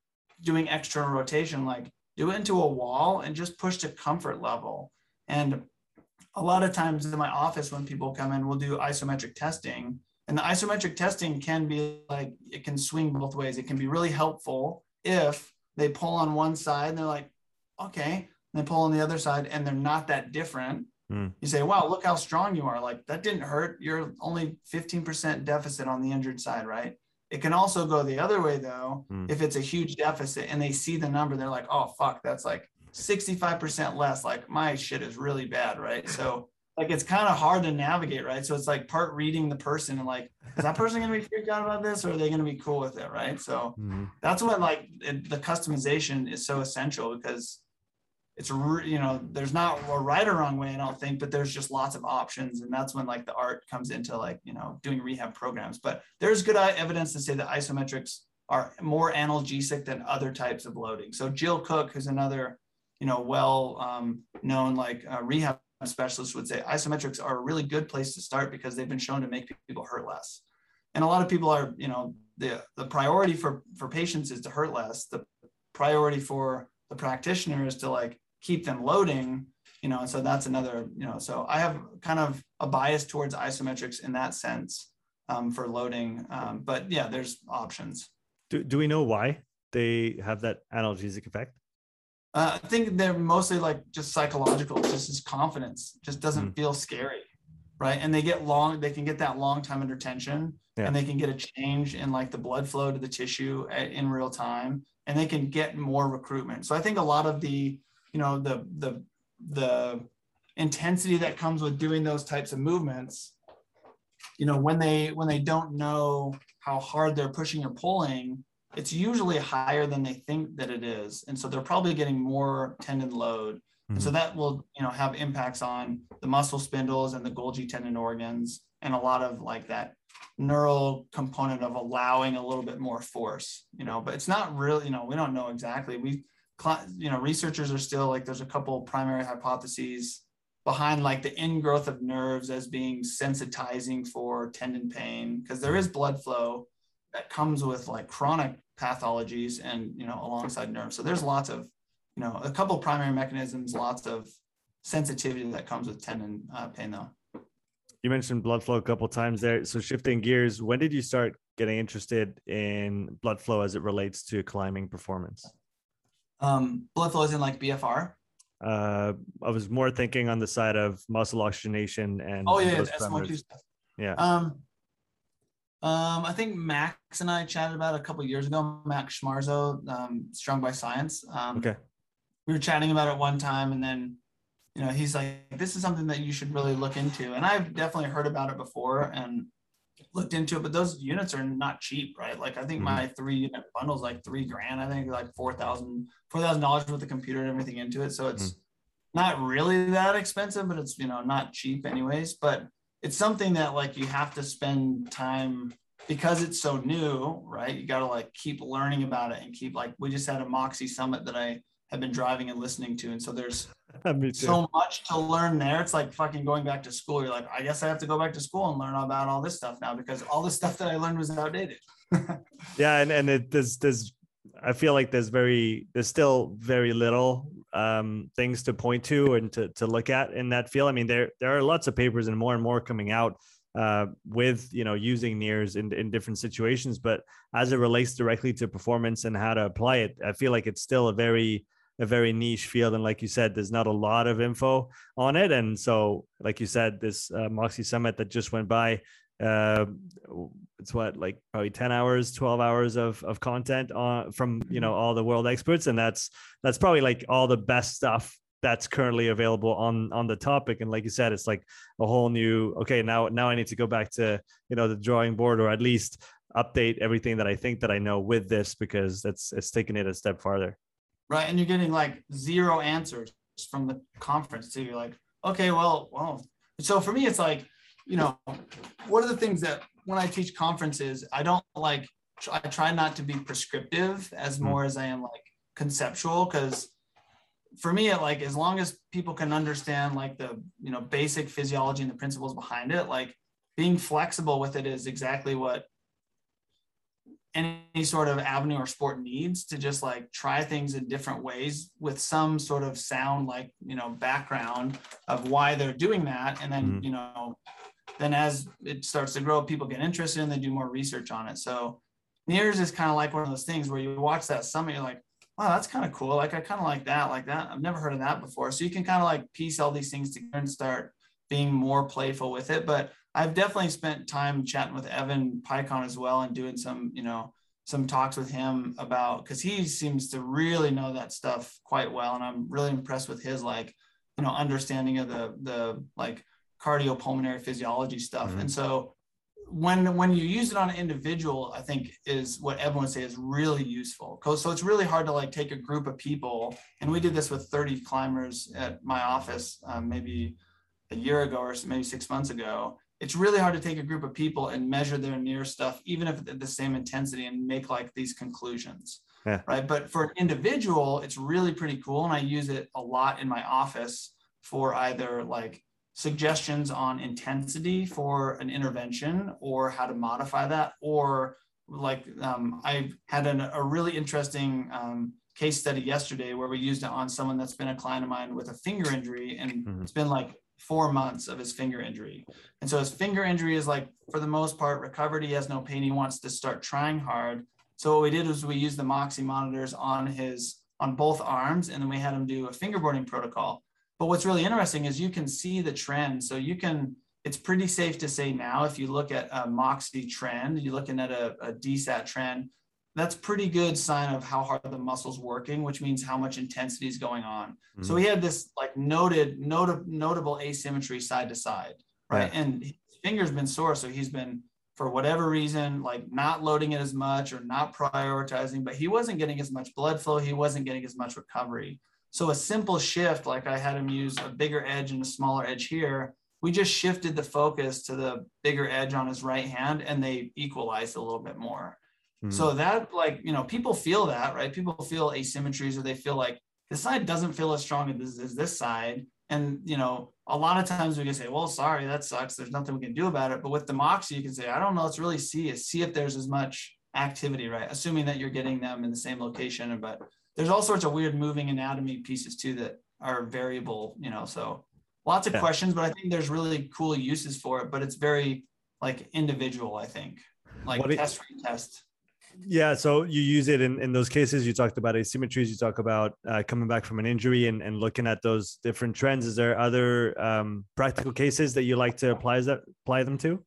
Speaker 1: doing external rotation, like do it into a wall and just push to comfort level. And a lot of times in my office, when people come in, we'll do isometric testing. And the isometric testing can be like, it can swing both ways. It can be really helpful if they pull on one side and they're like, okay, they pull on the other side and they're not that different. Mm. You say, wow, look how strong you are. Like that didn't hurt. You're only 15% deficit on the injured side, right? It can also go the other way though. Mm. If it's a huge deficit and they see the number, they're like, oh, fuck, that's like 65% less. Like my shit is really bad, right? So, like, it's kind of hard to navigate, right? So, it's like part reading the person and like, is that person going to be freaked out about this or are they going to be cool with it, right? So, mm. that's when like it, the customization is so essential because it's you know there's not a right or wrong way i don't think but there's just lots of options and that's when like the art comes into like you know doing rehab programs but there's good evidence to say that isometrics are more analgesic than other types of loading so jill cook who's another you know well um, known like uh, rehab specialists would say isometrics are a really good place to start because they've been shown to make people hurt less. And a lot of people are, you know, the the priority for for patients is to hurt less. The priority for the practitioner is to like keep them loading, you know, and so that's another, you know, so I have kind of a bias towards isometrics in that sense um, for loading. Um, but yeah, there's options.
Speaker 2: Do, do we know why they have that analgesic effect?
Speaker 1: Uh, I think they're mostly like just psychological, it's just as confidence, just doesn't mm. feel scary, right? And they get long, they can get that long time under tension, yeah. and they can get a change in like the blood flow to the tissue at, in real time, and they can get more recruitment. So I think a lot of the, you know, the the the intensity that comes with doing those types of movements, you know, when they when they don't know how hard they're pushing or pulling, it's usually higher than they think that it is. And so they're probably getting more tendon load. Mm-hmm. And so that will, you know, have impacts on the muscle spindles and the Golgi tendon organs and a lot of like that neural component of allowing a little bit more force, you know, but it's not really, you know, we don't know exactly. We, you know, researchers are still like, there's a couple primary hypotheses behind like the ingrowth of nerves as being sensitizing for tendon pain because there is blood flow that comes with like chronic pathologies and you know alongside nerves. So there's lots of you know a couple primary mechanisms lots of sensitivity that comes with tendon uh, pain though.
Speaker 2: You mentioned blood flow a couple times there. So shifting gears when did you start getting interested in blood flow as it relates to climbing performance
Speaker 1: um, blood flow is in like bfr
Speaker 2: uh, i was more thinking on the side of muscle oxygenation and
Speaker 1: oh yeah, yeah, yeah. um um, I think Max and I chatted about a couple years ago. Max Schmarzo, um, Strong by Science. Um,
Speaker 2: okay.
Speaker 1: We were chatting about it one time, and then, you know, he's like, "This is something that you should really look into." And I've definitely heard about it before and looked into it, but those units are not cheap, right? Like I think mm-hmm. my three unit bundle is like three grand. I think like four thousand, four thousand dollars with the computer and everything into it. So it's mm-hmm. not really that expensive, but it's you know not cheap anyways. But it's something that like you have to spend time because it's so new, right? You got to like keep learning about it and keep like we just had a Moxy summit that I have been driving and listening to, and so there's <laughs> so much to learn there. It's like fucking going back to school. You're like, I guess I have to go back to school and learn about all this stuff now because all the stuff that I learned was outdated. <laughs>
Speaker 2: yeah, and and it, there's there's I feel like there's very there's still very little um, things to point to and to, to look at in that field. I mean, there there are lots of papers and more and more coming out uh, with you know using NIRS in, in different situations, but as it relates directly to performance and how to apply it, I feel like it's still a very a very niche field and like you said there's not a lot of info on it. And so like you said this uh, moxy summit that just went by uh, it's what like probably 10 hours 12 hours of, of content on from you know mm-hmm. all the world experts. And that's that's probably like all the best stuff that's currently available on on the topic. And like you said it's like a whole new okay now now i need to go back to you know the drawing board or at least update everything that i think that i know with this because it's it's taking it a step farther
Speaker 1: right and you're getting like zero answers from the conference too you're like okay well well so for me it's like you know, one of the things that when I teach conferences, I don't like, I try not to be prescriptive as hmm. more as I am like conceptual because for me it like as long as people can understand like the you know basic physiology and the principles behind it like being flexible with it is exactly what any sort of avenue or sport needs to just like try things in different ways with some sort of sound like you know background of why they're doing that and then mm-hmm. you know then as it starts to grow, people get interested and they do more research on it. So NIRS is kind of like one of those things where you watch that summit, you're like, wow, that's kind of cool. Like I kind of like that, like that. I've never heard of that before. So you can kind of like piece all these things together and start being more playful with it. But I've definitely spent time chatting with Evan Peikon as well and doing some, you know, some talks with him about because he seems to really know that stuff quite well. And I'm really impressed with his like, you know, understanding of the the like cardiopulmonary physiology stuff. Mm-hmm. And so when when you use it on an individual, I think is what everyone would say is really useful. Because so it's really hard to like take a group of people, and we did this with 30 climbers at my office um, maybe a year ago or maybe six months ago. It's really hard to take a group of people and measure their NIRS stuff, even if at the same intensity, and make like these conclusions. Yeah. Right. But for an individual, it's really pretty cool. And I use it a lot in my office for either like suggestions on intensity for an intervention or how to modify that or like um, i had an, a really interesting um, case study yesterday where we used it on someone that's been a client of mine with a finger injury and mm-hmm. it's been like four months of his finger injury. And so his finger injury is like for the most part recovered. He has no pain. He wants to start trying hard. So what we did was we used the moxy monitors on his on both arms and then we had him do a fingerboarding protocol. But what's really interesting is you can see the trend. So you can, it's pretty safe to say now, if you look at a Moxy trend, you're looking at a, a DSAT trend, that's pretty good sign of how hard the muscle's working, which means how much intensity is going on. Mm-hmm. So he had this like noted, not- notable asymmetry side to side, right? Yeah. And his finger's been sore. So he's been, for whatever reason, like not loading it as much or not prioritizing, but he wasn't getting as much blood flow. He wasn't getting as much recovery. So a simple shift, like I had him use a bigger edge and a smaller edge here, we just shifted the focus to the bigger edge on his right hand and they equalized a little bit more. Mm-hmm. So that like, you know, people feel that, right? People feel asymmetries or they feel like this side doesn't feel as strong as this, as this side. And, you know, a lot of times we can say, well, sorry, that sucks. There's nothing we can do about it. But with the Moxy, you can say, I don't know. Let's really see it, see if there's as much activity, right? Assuming that you're getting them in the same location, but there's all sorts of weird moving anatomy pieces too that are variable, you know, so lots of yeah. questions, but I think there's really cool uses for it, but it's very like individual, I think, like what test for test.
Speaker 2: Yeah, so you use it in, in those cases. You talked about asymmetries. You talk about uh, coming back from an injury and, and looking at those different trends. Is there other um, practical cases that you like to apply that apply them to?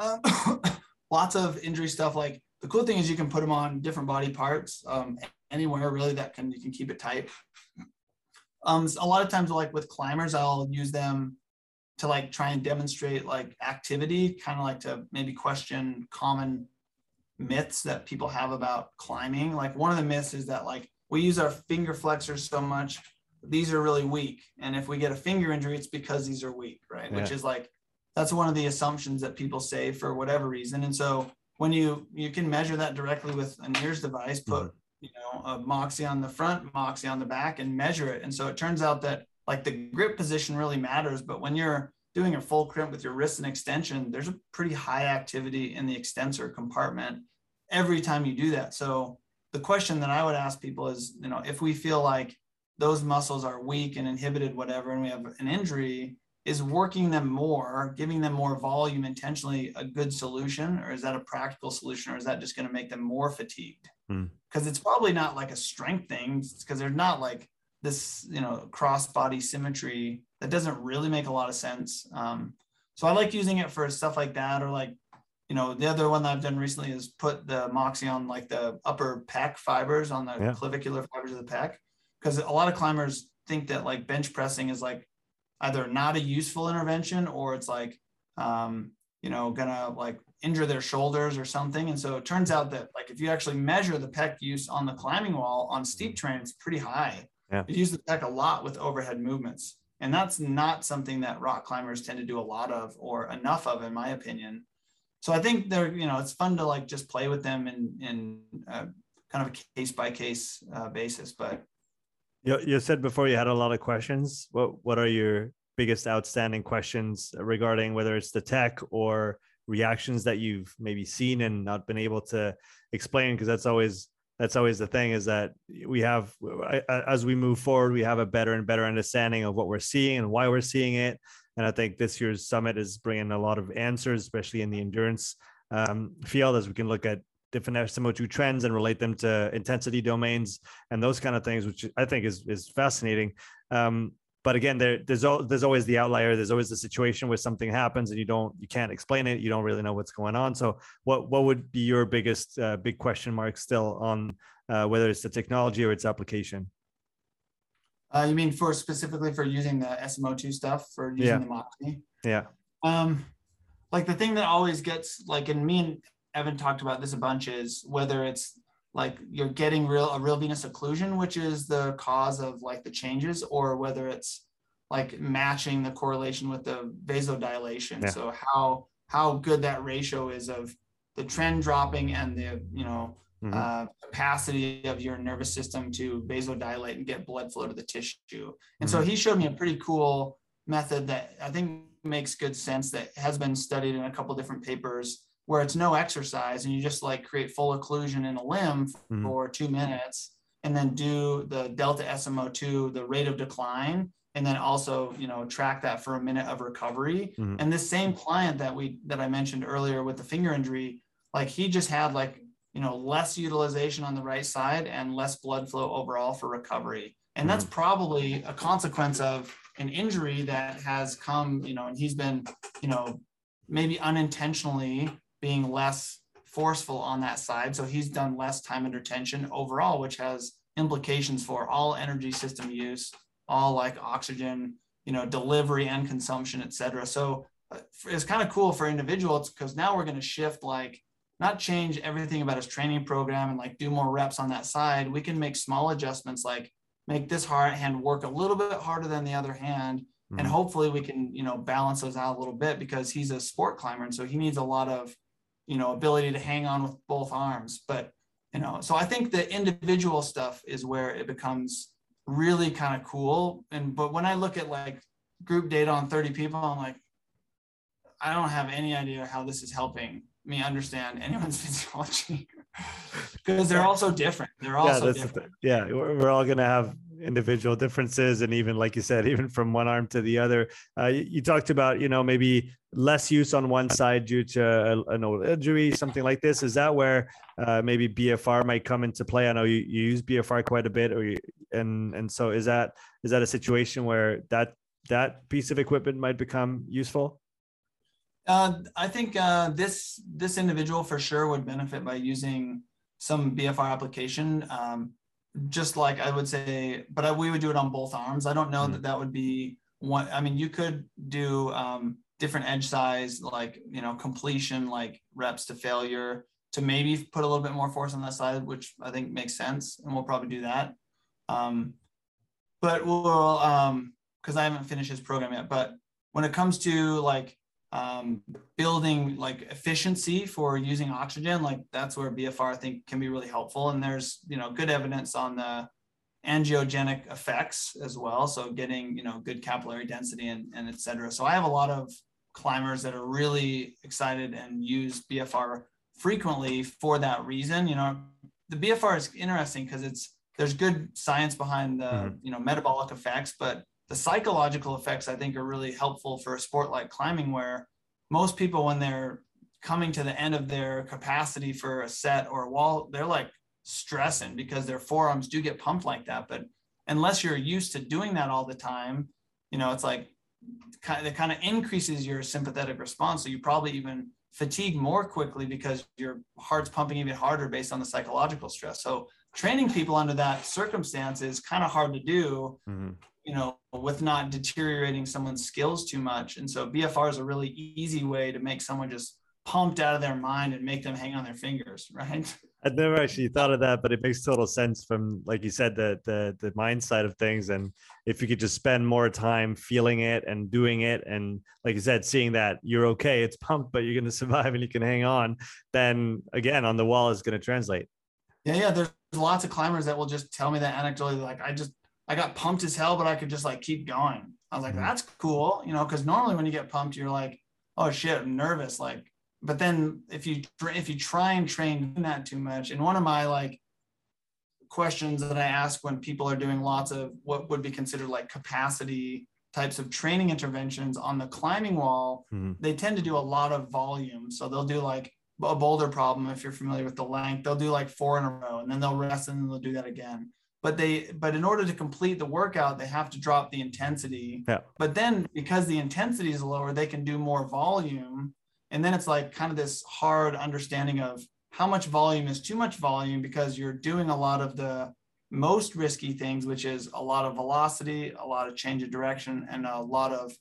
Speaker 1: Um, <coughs> lots of injury stuff like the cool thing is you can put them on different body parts um, anywhere really that can you can keep it tight um, a lot of times like with climbers i'll use them to like try and demonstrate like activity kind of like to maybe question common myths that people have about climbing like one of the myths is that like we use our finger flexors so much these are really weak and if we get a finger injury it's because these are weak right yeah. which is like that's one of the assumptions that people say for whatever reason and so when you you can measure that directly with a NIRS device, put mm-hmm. you know a Moxy on the front, Moxy on the back, and measure it. And so it turns out that like the grip position really matters, but when you're doing a full crimp with your wrist and extension, there's a pretty high activity in the extensor compartment every time you do that. So the question that I would ask people is, you know, if we feel like those muscles are weak and inhibited, whatever, and we have an injury, is working them more, giving them more volume intentionally a good solution, or is that a practical solution, or is that just going to make them more fatigued? Because hmm. it's probably not like a strength thing, because they're not like this, you know, cross body symmetry that doesn't really make a lot of sense. Um, so I like using it for stuff like that, or like, you know, the other one that I've done recently is put the Moxy on like the upper pec fibers on the yeah. clavicular fibers of the pec, because a lot of climbers think that like bench pressing is like either not a useful intervention or it's like um, you know gonna like injure their shoulders or something and so it turns out that like if you actually measure the pec use on the climbing wall on steep terrain it's pretty high yeah. you use the pec a lot with overhead movements and that's not something that rock climbers tend to do a lot of or enough of in my opinion so i think they're you know it's fun to like just play with them in in uh, kind of a case by case uh, basis but
Speaker 2: you, you said before you had a lot of questions. What what are your biggest outstanding questions regarding whether it's the tech or reactions that you've maybe seen and not been able to explain? Because that's always that's always the thing is that we have as we move forward we have a better and better understanding of what we're seeing and why we're seeing it and i think this year's summit is bringing a lot of answers especially in the endurance um, field as we can look at different SMO2 trends and relate them to intensity domains and those kind of things, which I think is is fascinating. Um, but again, there, there's al- there's always the outlier. There's always the situation where something happens and you don't you can't explain it. You don't really know what's going on. So what what would be your biggest uh, big question mark still on uh, whether it's the technology or its application?
Speaker 1: Uh, you mean for specifically for using the SMO2 stuff for using yeah. the Moxy?
Speaker 2: Yeah.
Speaker 1: Um, like the thing that always gets like in me and Evan talked about this a bunch is whether it's like you're getting real a real venous occlusion, which is the cause of like the changes, or whether it's like matching the correlation with the vasodilation. Yeah. So how how good that ratio is of the trend dropping and the you know mm-hmm. uh, capacity of your nervous system to vasodilate and get blood flow to the tissue. And mm-hmm. so he showed me a pretty cool method that I think makes good sense that has been studied in a couple different papers where it's no exercise and you just like create full occlusion in a limb mm-hmm. for two minutes and then do the delta SMO2, the rate of decline, and then also you know track that for a minute of recovery. Mm-hmm. And this same client that we that I mentioned earlier with the finger injury, like he just had like you know less utilization on the right side and less blood flow overall for recovery. And that's mm-hmm. probably a consequence of an injury that has come, you know, and he's been, you know, maybe unintentionally being less forceful on that side. So he's done less time under tension overall, which has implications for all energy system use, all like oxygen, you know, delivery and consumption, et cetera. So uh, it's kind of cool for individuals because now we're going to shift like not change everything about his training program and like do more reps on that side. We can make small adjustments like make this hard hand work a little bit harder than the other hand. Mm-hmm. And hopefully we can, you know, balance those out a little bit because he's a sport climber. And so he needs a lot of you know ability to hang on with both arms. But you know so i think the individual stuff is where it becomes really kind of cool. And but when i look at like group data on 30 people i'm like i don't have any idea how this is helping me understand anyone's <laughs> physiology. Because they're all so different. They're all
Speaker 2: yeah,
Speaker 1: so different.
Speaker 2: yeah we're all going to have individual differences and even like you said <laughs> even from one arm to the other. Uh, you, you, talked about you know maybe less use on one side due to a, an old injury something like this. Is that where uh, maybe bfr might come into play? I know you, you use bfr quite a bit or you, and and so is that is that a situation where that that piece of equipment might become useful?
Speaker 1: Uh, i think uh, this this individual for sure would benefit by using some bfr application. Um, just like I would say, but I, we would do it on both arms. I don't know mm that that would be one. I mean, you could do um, different edge size, like you know, completion, like reps to failure, to maybe put a little bit more force on that side, which I think makes sense, and we'll probably do that. Um, but we'll, um, because I haven't finished his program yet. But when it comes to like um, building like efficiency for using oxygen, like that's where BFR I think can be really helpful. And there's you know good evidence on the angiogenic effects as well. So getting you know good capillary density and, and et cetera. So I have a lot of climbers that are really excited and use BFR frequently for that reason. You know, the BFR is interesting because it's there's good science behind the mm-hmm. you know metabolic effects, but the psychological effects I think are really helpful for a sport like climbing, where most people, when they're coming to the end of their capacity for a set or a wall, they're like stressing because their forearms do get pumped like that. But unless you're used to doing that all the time, you know, it's like it kind of increases your sympathetic response. So you probably even fatigue more quickly because your heart's pumping even harder based on the psychological stress. So training people under that circumstance is kind of hard to do. Mm-hmm you know, with not deteriorating someone's skills too much. And so BFR is a really easy way to make someone just pumped out of their mind and make them hang on their fingers, <laughs> right?
Speaker 2: I'd never actually thought of that, but it makes total sense from, like you said, the the the mind side of things. And if you could just spend more time feeling it and doing it, and like you said, seeing that you're okay, it's pumped, but you're going <laughs> to survive and you can hang on, then again, on the wall is going to translate.
Speaker 1: Yeah, yeah. There's lots of climbers that will just tell me that anecdotally, like I just I got pumped as hell, but I could just like keep going. I was like, mm-hmm. that's cool, you know, because normally when you get pumped, you're like, oh shit, I'm nervous. Like, but then if you if you try and train that too much, and one of my like questions that I ask when people are doing lots of what would be considered like capacity types of training interventions on the climbing wall, mm-hmm. they tend to do a lot of volume. So they'll do like a boulder problem if you're familiar with the length. They'll do like four in a row, and then they'll rest, and then they'll do that again but they but in order to complete the workout they have to drop the intensity
Speaker 2: yeah.
Speaker 1: but then because the intensity is lower they can do more volume and then it's like kind of this hard understanding of how much volume is too much volume because you're doing a lot of the most risky things which is a lot of velocity a lot of change of direction and a lot of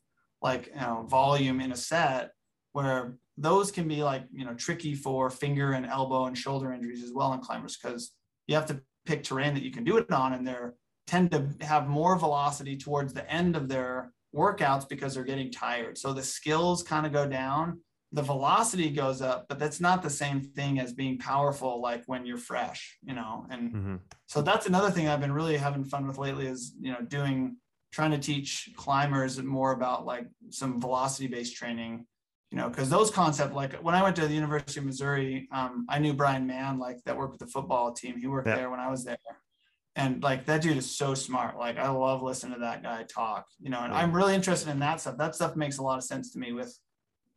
Speaker 1: like you know volume in a set where those can be like you know tricky for finger and elbow and shoulder injuries as well in climbers because you have to pick terrain that you can do it on and they're tend to have more velocity towards the end of their workouts because they're getting tired. So the skills kind of go down the velocity goes up, but that's not the same thing as being powerful like when you're fresh, you know. And mm-hmm. so that's another thing I've been really having fun with lately is, you know, doing trying to teach climbers more about like some velocity based training, you know, because those concepts, like when I went to the University of Missouri, um, I knew Bryan Mann, like that worked with the football team. He worked yeah. there when I was there. And like that dude is so smart. Like I love listening to that guy talk, you know, and yeah. I'm really interested in that stuff. That stuff makes a lot of sense to me with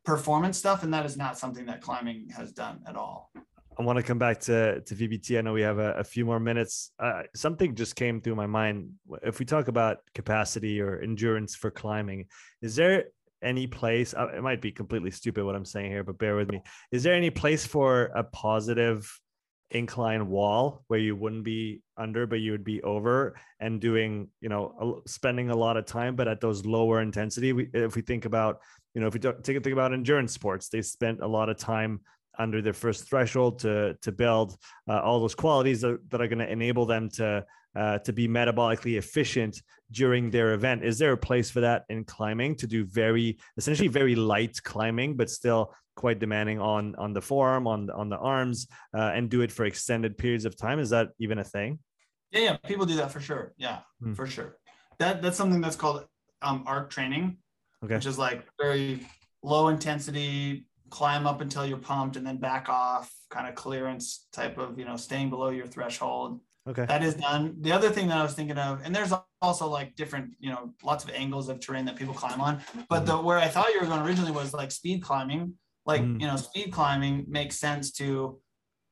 Speaker 1: performance stuff, and that is not something that climbing has done at all.
Speaker 2: I want to come back to, to VBT. I know we have a, a few more minutes. Uh, something just came through my mind. If we talk about capacity or endurance for climbing, is there any place? Uh, it might be completely stupid what I'm saying here, but bear with me. Is there any place for a positive incline wall where you wouldn't be under but you would be over and doing you know spending a lot of time but at those lower intensity we, if we think about you know if we take a think about endurance sports they spent a lot of time under their first threshold to to build uh, all those qualities that, that are going to enable them to uh, to be metabolically efficient during their event. Is there a place for that in climbing to do very essentially very light climbing, but still quite demanding on on the forearm, on on the arms, uh, and do it for extended periods of time? Is that even a thing?
Speaker 1: Yeah, yeah, people do that for sure. Yeah, hmm. for sure. That that's something that's called um, arc training, okay. which is like very low intensity, climb up until you're pumped, and then back off, kind of clearance type of you know staying below your threshold.
Speaker 2: Okay.
Speaker 1: That is done. The other thing that I was thinking of, and there's also like different, you know, lots of angles of terrain that people climb on. But mm-hmm. the where I thought you were going originally was like speed climbing. Like, mm. you know, speed climbing makes sense to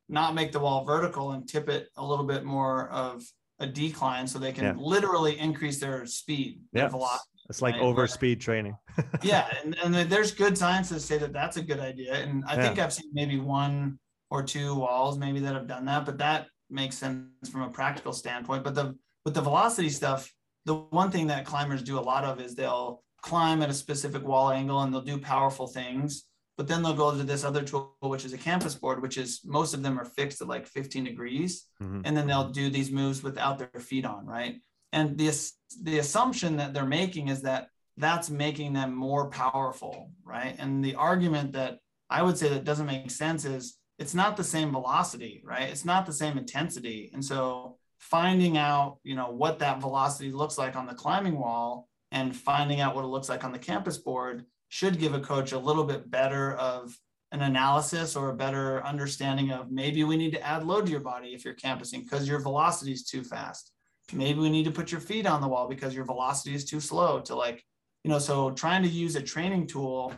Speaker 1: not make the wall vertical and tip it a little bit more of a decline so they can yeah. literally increase their speed,
Speaker 2: yeah. velocity. It's like right? over speed training. <laughs>
Speaker 1: yeah. And, and there's good science to say that that's a good idea. And I yeah. think I've seen maybe one or two walls maybe that have done that, but that makes sense from a practical standpoint. But the with the velocity stuff, the one thing that climbers do a lot of is they'll climb at a specific wall angle and they'll do powerful things. But then they'll go to this other tool, which is a campus board, which is most of them are fixed at like 15 degrees. Mm-hmm. And then they'll do these moves without their feet on, right? And the, the assumption that they're making is that that's making them more powerful, right? And the argument that I would say that doesn't make sense is it's not the same velocity, right? It's not the same intensity. And so finding out, you know, what that velocity looks like on the climbing wall and finding out what it looks like on the campus board should give a coach a little bit better of an analysis or a better understanding of maybe we need to add load to your body if you're campusing because your velocity is too fast. Maybe we need to put your feet on the wall because your velocity is too slow to like, you know, so trying to use a training tool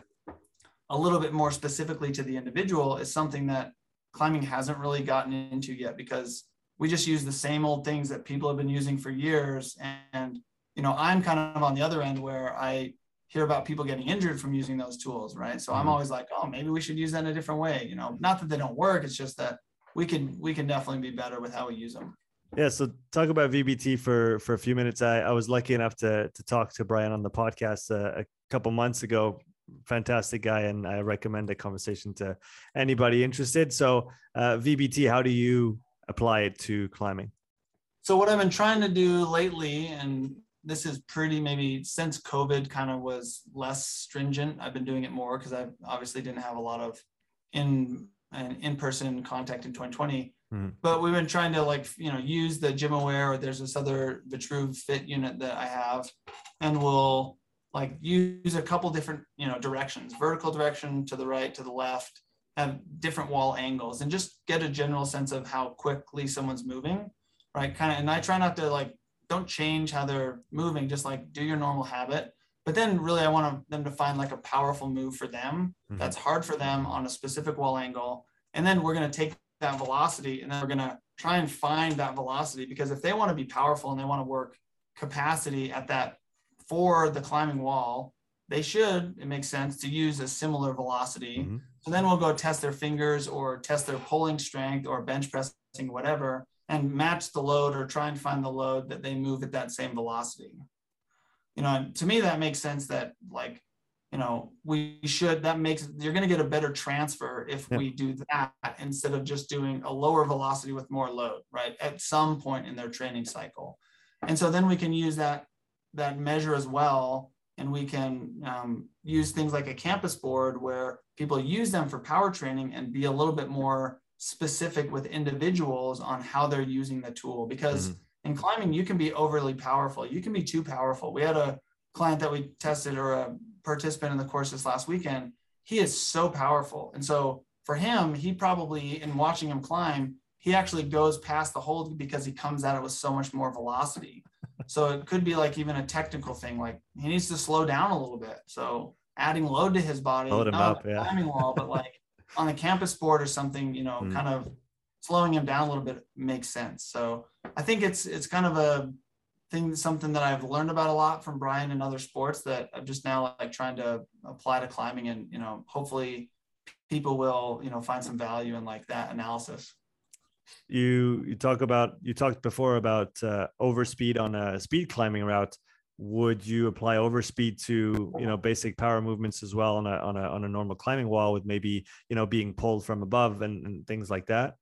Speaker 1: a little bit more specifically to the individual is something that climbing hasn't really gotten into yet because we just use the same old things that people have been using for years. And you know i'm kind of on the other end where i hear about people getting injured from using those tools right? So mm-hmm. i'm always like oh maybe we should use that in a different way you know? Not that they don't work it's just that we can we can definitely be better with how we use them
Speaker 2: yeah so talk about vbt for for a few minutes. I, I was lucky enough to to talk to bryan on the podcast uh, a couple months ago fantastic guy, and I recommend the conversation to anybody interested. So, uh, VBT, how do you apply it to climbing?
Speaker 1: So, what I've been trying to do lately, and this is pretty maybe since COVID kind of was less stringent, I've been doing it more because I obviously didn't have a lot of in an in-person contact in 2020. Mm-hmm. But we've been trying to like you know use the GymAware or there's this other Vitruve Fit unit that I have, and we'll like use a couple different you know directions vertical direction to the right to the left have different wall angles and just get a general sense of how quickly someone's moving right? Kind of and i try not to like don't change how they're moving just like do your normal habit. But then really i want them to find like a powerful move for them. Mm-hmm. that's hard for them on a specific wall angle. And then we're going to take that velocity and then we're going to try and find that velocity because if they want to be powerful and they want to work capacity at that for the climbing wall, they should, it makes sense to use a similar velocity. Mm-hmm. So then we'll go test their fingers or test their pulling strength or bench pressing, whatever, and match the load or try and find the load that they move at that same velocity. You know, to me, that makes sense that like, you know, we should, that makes, you're going to get a better transfer if we do that instead of just doing a lower velocity with more load, right? At some point in their training cycle. And so then we can use that that measure as well. And we can um, use things like a campus board where people use them for power training and be a little bit more specific with individuals on how they're using the tool. Because mm-hmm. in climbing you can be overly powerful. You can be too powerful. We had a client that we tested or a participant in the course this last weekend. He is so powerful. And so for him he probably in watching him climb he actually goes past the hold because he comes at it with so much more velocity so it could be like even a technical thing like he needs to slow down a little bit so adding load to his body
Speaker 2: load him up
Speaker 1: yeah climbing wall but like <laughs> on a campus board or something, you know, mm. kind of slowing him down a little bit makes sense. So I think it's it's kind of a thing, something that I've learned about a lot from Bryan and other sports that I'm just now like trying to apply to climbing, and you know, hopefully people will you know find some value in like that analysis.
Speaker 2: You you talk about you talked before about uh, overspeed on a speed climbing route. Would you apply overspeed to you know basic power movements as well on a on a on a normal climbing wall with maybe you know being pulled from above and, and things like that?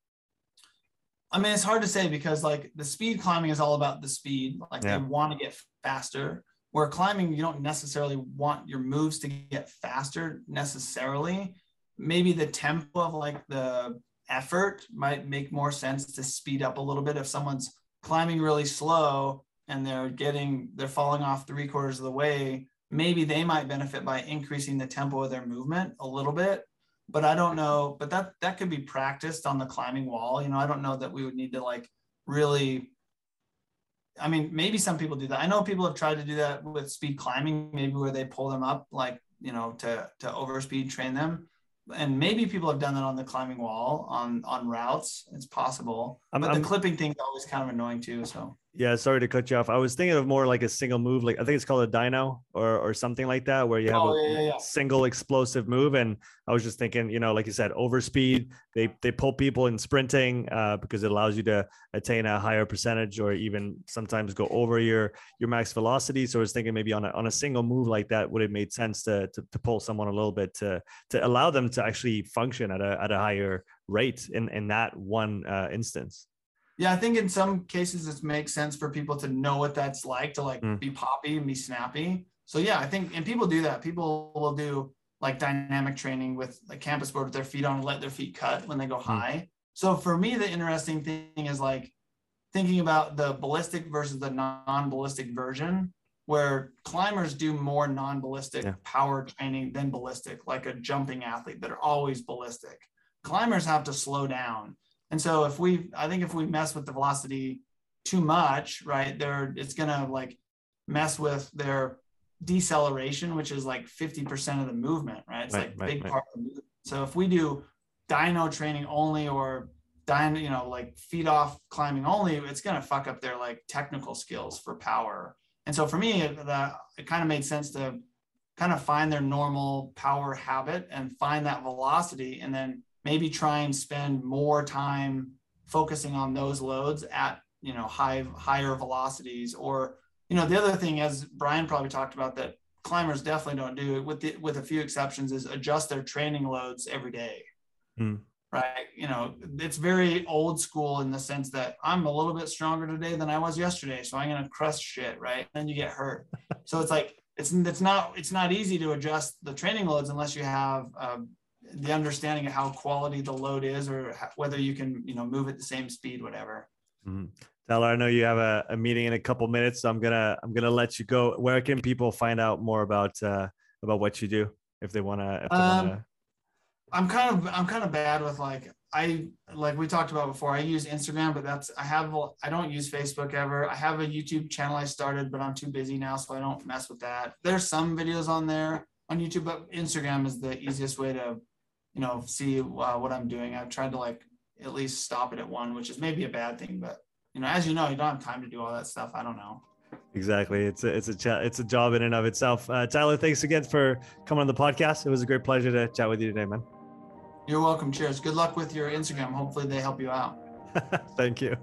Speaker 1: I mean it's hard to say because like the speed climbing is all about the speed. Like yeah. they want to get faster. Where climbing you don't necessarily want your moves to get faster necessarily. Maybe the tempo of like the effort might make more sense to speed up a little bit if someone's climbing really slow and they're getting they're falling off three quarters of the way. Maybe they might benefit by increasing the tempo of their movement a little bit but i don't know but that that could be practiced on the climbing wall. You know i don't know that we would need to like really i mean maybe some people do that. I know people have tried to do that with speed climbing maybe where they pull them up like you know to to overspeed train them and maybe people have done that on the climbing wall on on routes. It's possible. But I'm, the clipping thing is always kind of annoying too so
Speaker 2: yeah, sorry to cut you off. I was thinking of more like a single move, like I think it's called a dyno or or something like that, where you have oh, a yeah, yeah. single explosive move. And I was just thinking, you know, like you said, overspeed. They they pull people in sprinting uh, because it allows you to attain a higher percentage or even sometimes go over your your max velocity. So I was thinking maybe on a on a single move like that, would it made sense to, to to pull someone a little bit to to allow them to actually function at a at a higher rate in in that one uh, instance.
Speaker 1: Yeah, I think in some cases it makes sense for people to know what that's like to like mm. be poppy and be snappy. So yeah, I think and people do that. People will do like dynamic training with a campus board with their feet on and let their feet cut when they go mm. high. So for me, the interesting thing is like thinking about the ballistic versus the non-ballistic version, where climbers do more non-ballistic yeah. power training than ballistic, like a jumping athlete that are always ballistic. Climbers have to slow down and so if we, I think if we mess with the velocity too much, right, there it's gonna like mess with their deceleration, which is like 50% of the movement, right? It's right, like right, big right. part of the movement. So if we do dyno training only or dyno, you know, like feet off climbing only, it's gonna fuck up their like technical skills for power. And so for me, uh, it, that it kind of made sense to kind of find their normal power habit and find that velocity and then maybe try and spend more time focusing on those loads at you know high higher velocities. Or you know the other thing as bryan probably talked about that climbers definitely don't do with the, with a few exceptions is adjust their training loads every day. Mm. right? You know it's very old school in the sense that i'm a little bit stronger today than i was yesterday so i'm going to crush shit right? Then you get hurt. <laughs> So it's like it's it's not it's not easy to adjust the training loads unless you have the understanding of how quality the load is or whether you can you know move at the same speed whatever
Speaker 2: mm-hmm. Tyler, I know you have a, a, meeting in a couple minutes, so I'm gonna I'm gonna let you go. Where can people find out more about uh, about what you do if they wanna? If they um, wanna...
Speaker 1: I'm kind of I'm kind of bad with like I like we talked about before. I use Instagram, but that's I have I don't use Facebook ever. I have a YouTube channel I started, but I'm too busy now, so I don't mess with that. There's some videos on there on YouTube, but Instagram is the easiest way to you know, see uh, what I'm doing. I've tried to like at least stop it at one, which is maybe a bad thing, but you know, as you know, you don't have time to do all that stuff. I don't know.
Speaker 2: Exactly. It's a, it's a, it's a job in and of itself. Uh, Tyler, thanks again for coming on the podcast. It was a great pleasure to chat with you today, man.
Speaker 1: You're welcome. Cheers. Good luck with your Instagram. Hopefully they help you out. <laughs>
Speaker 2: Thank you.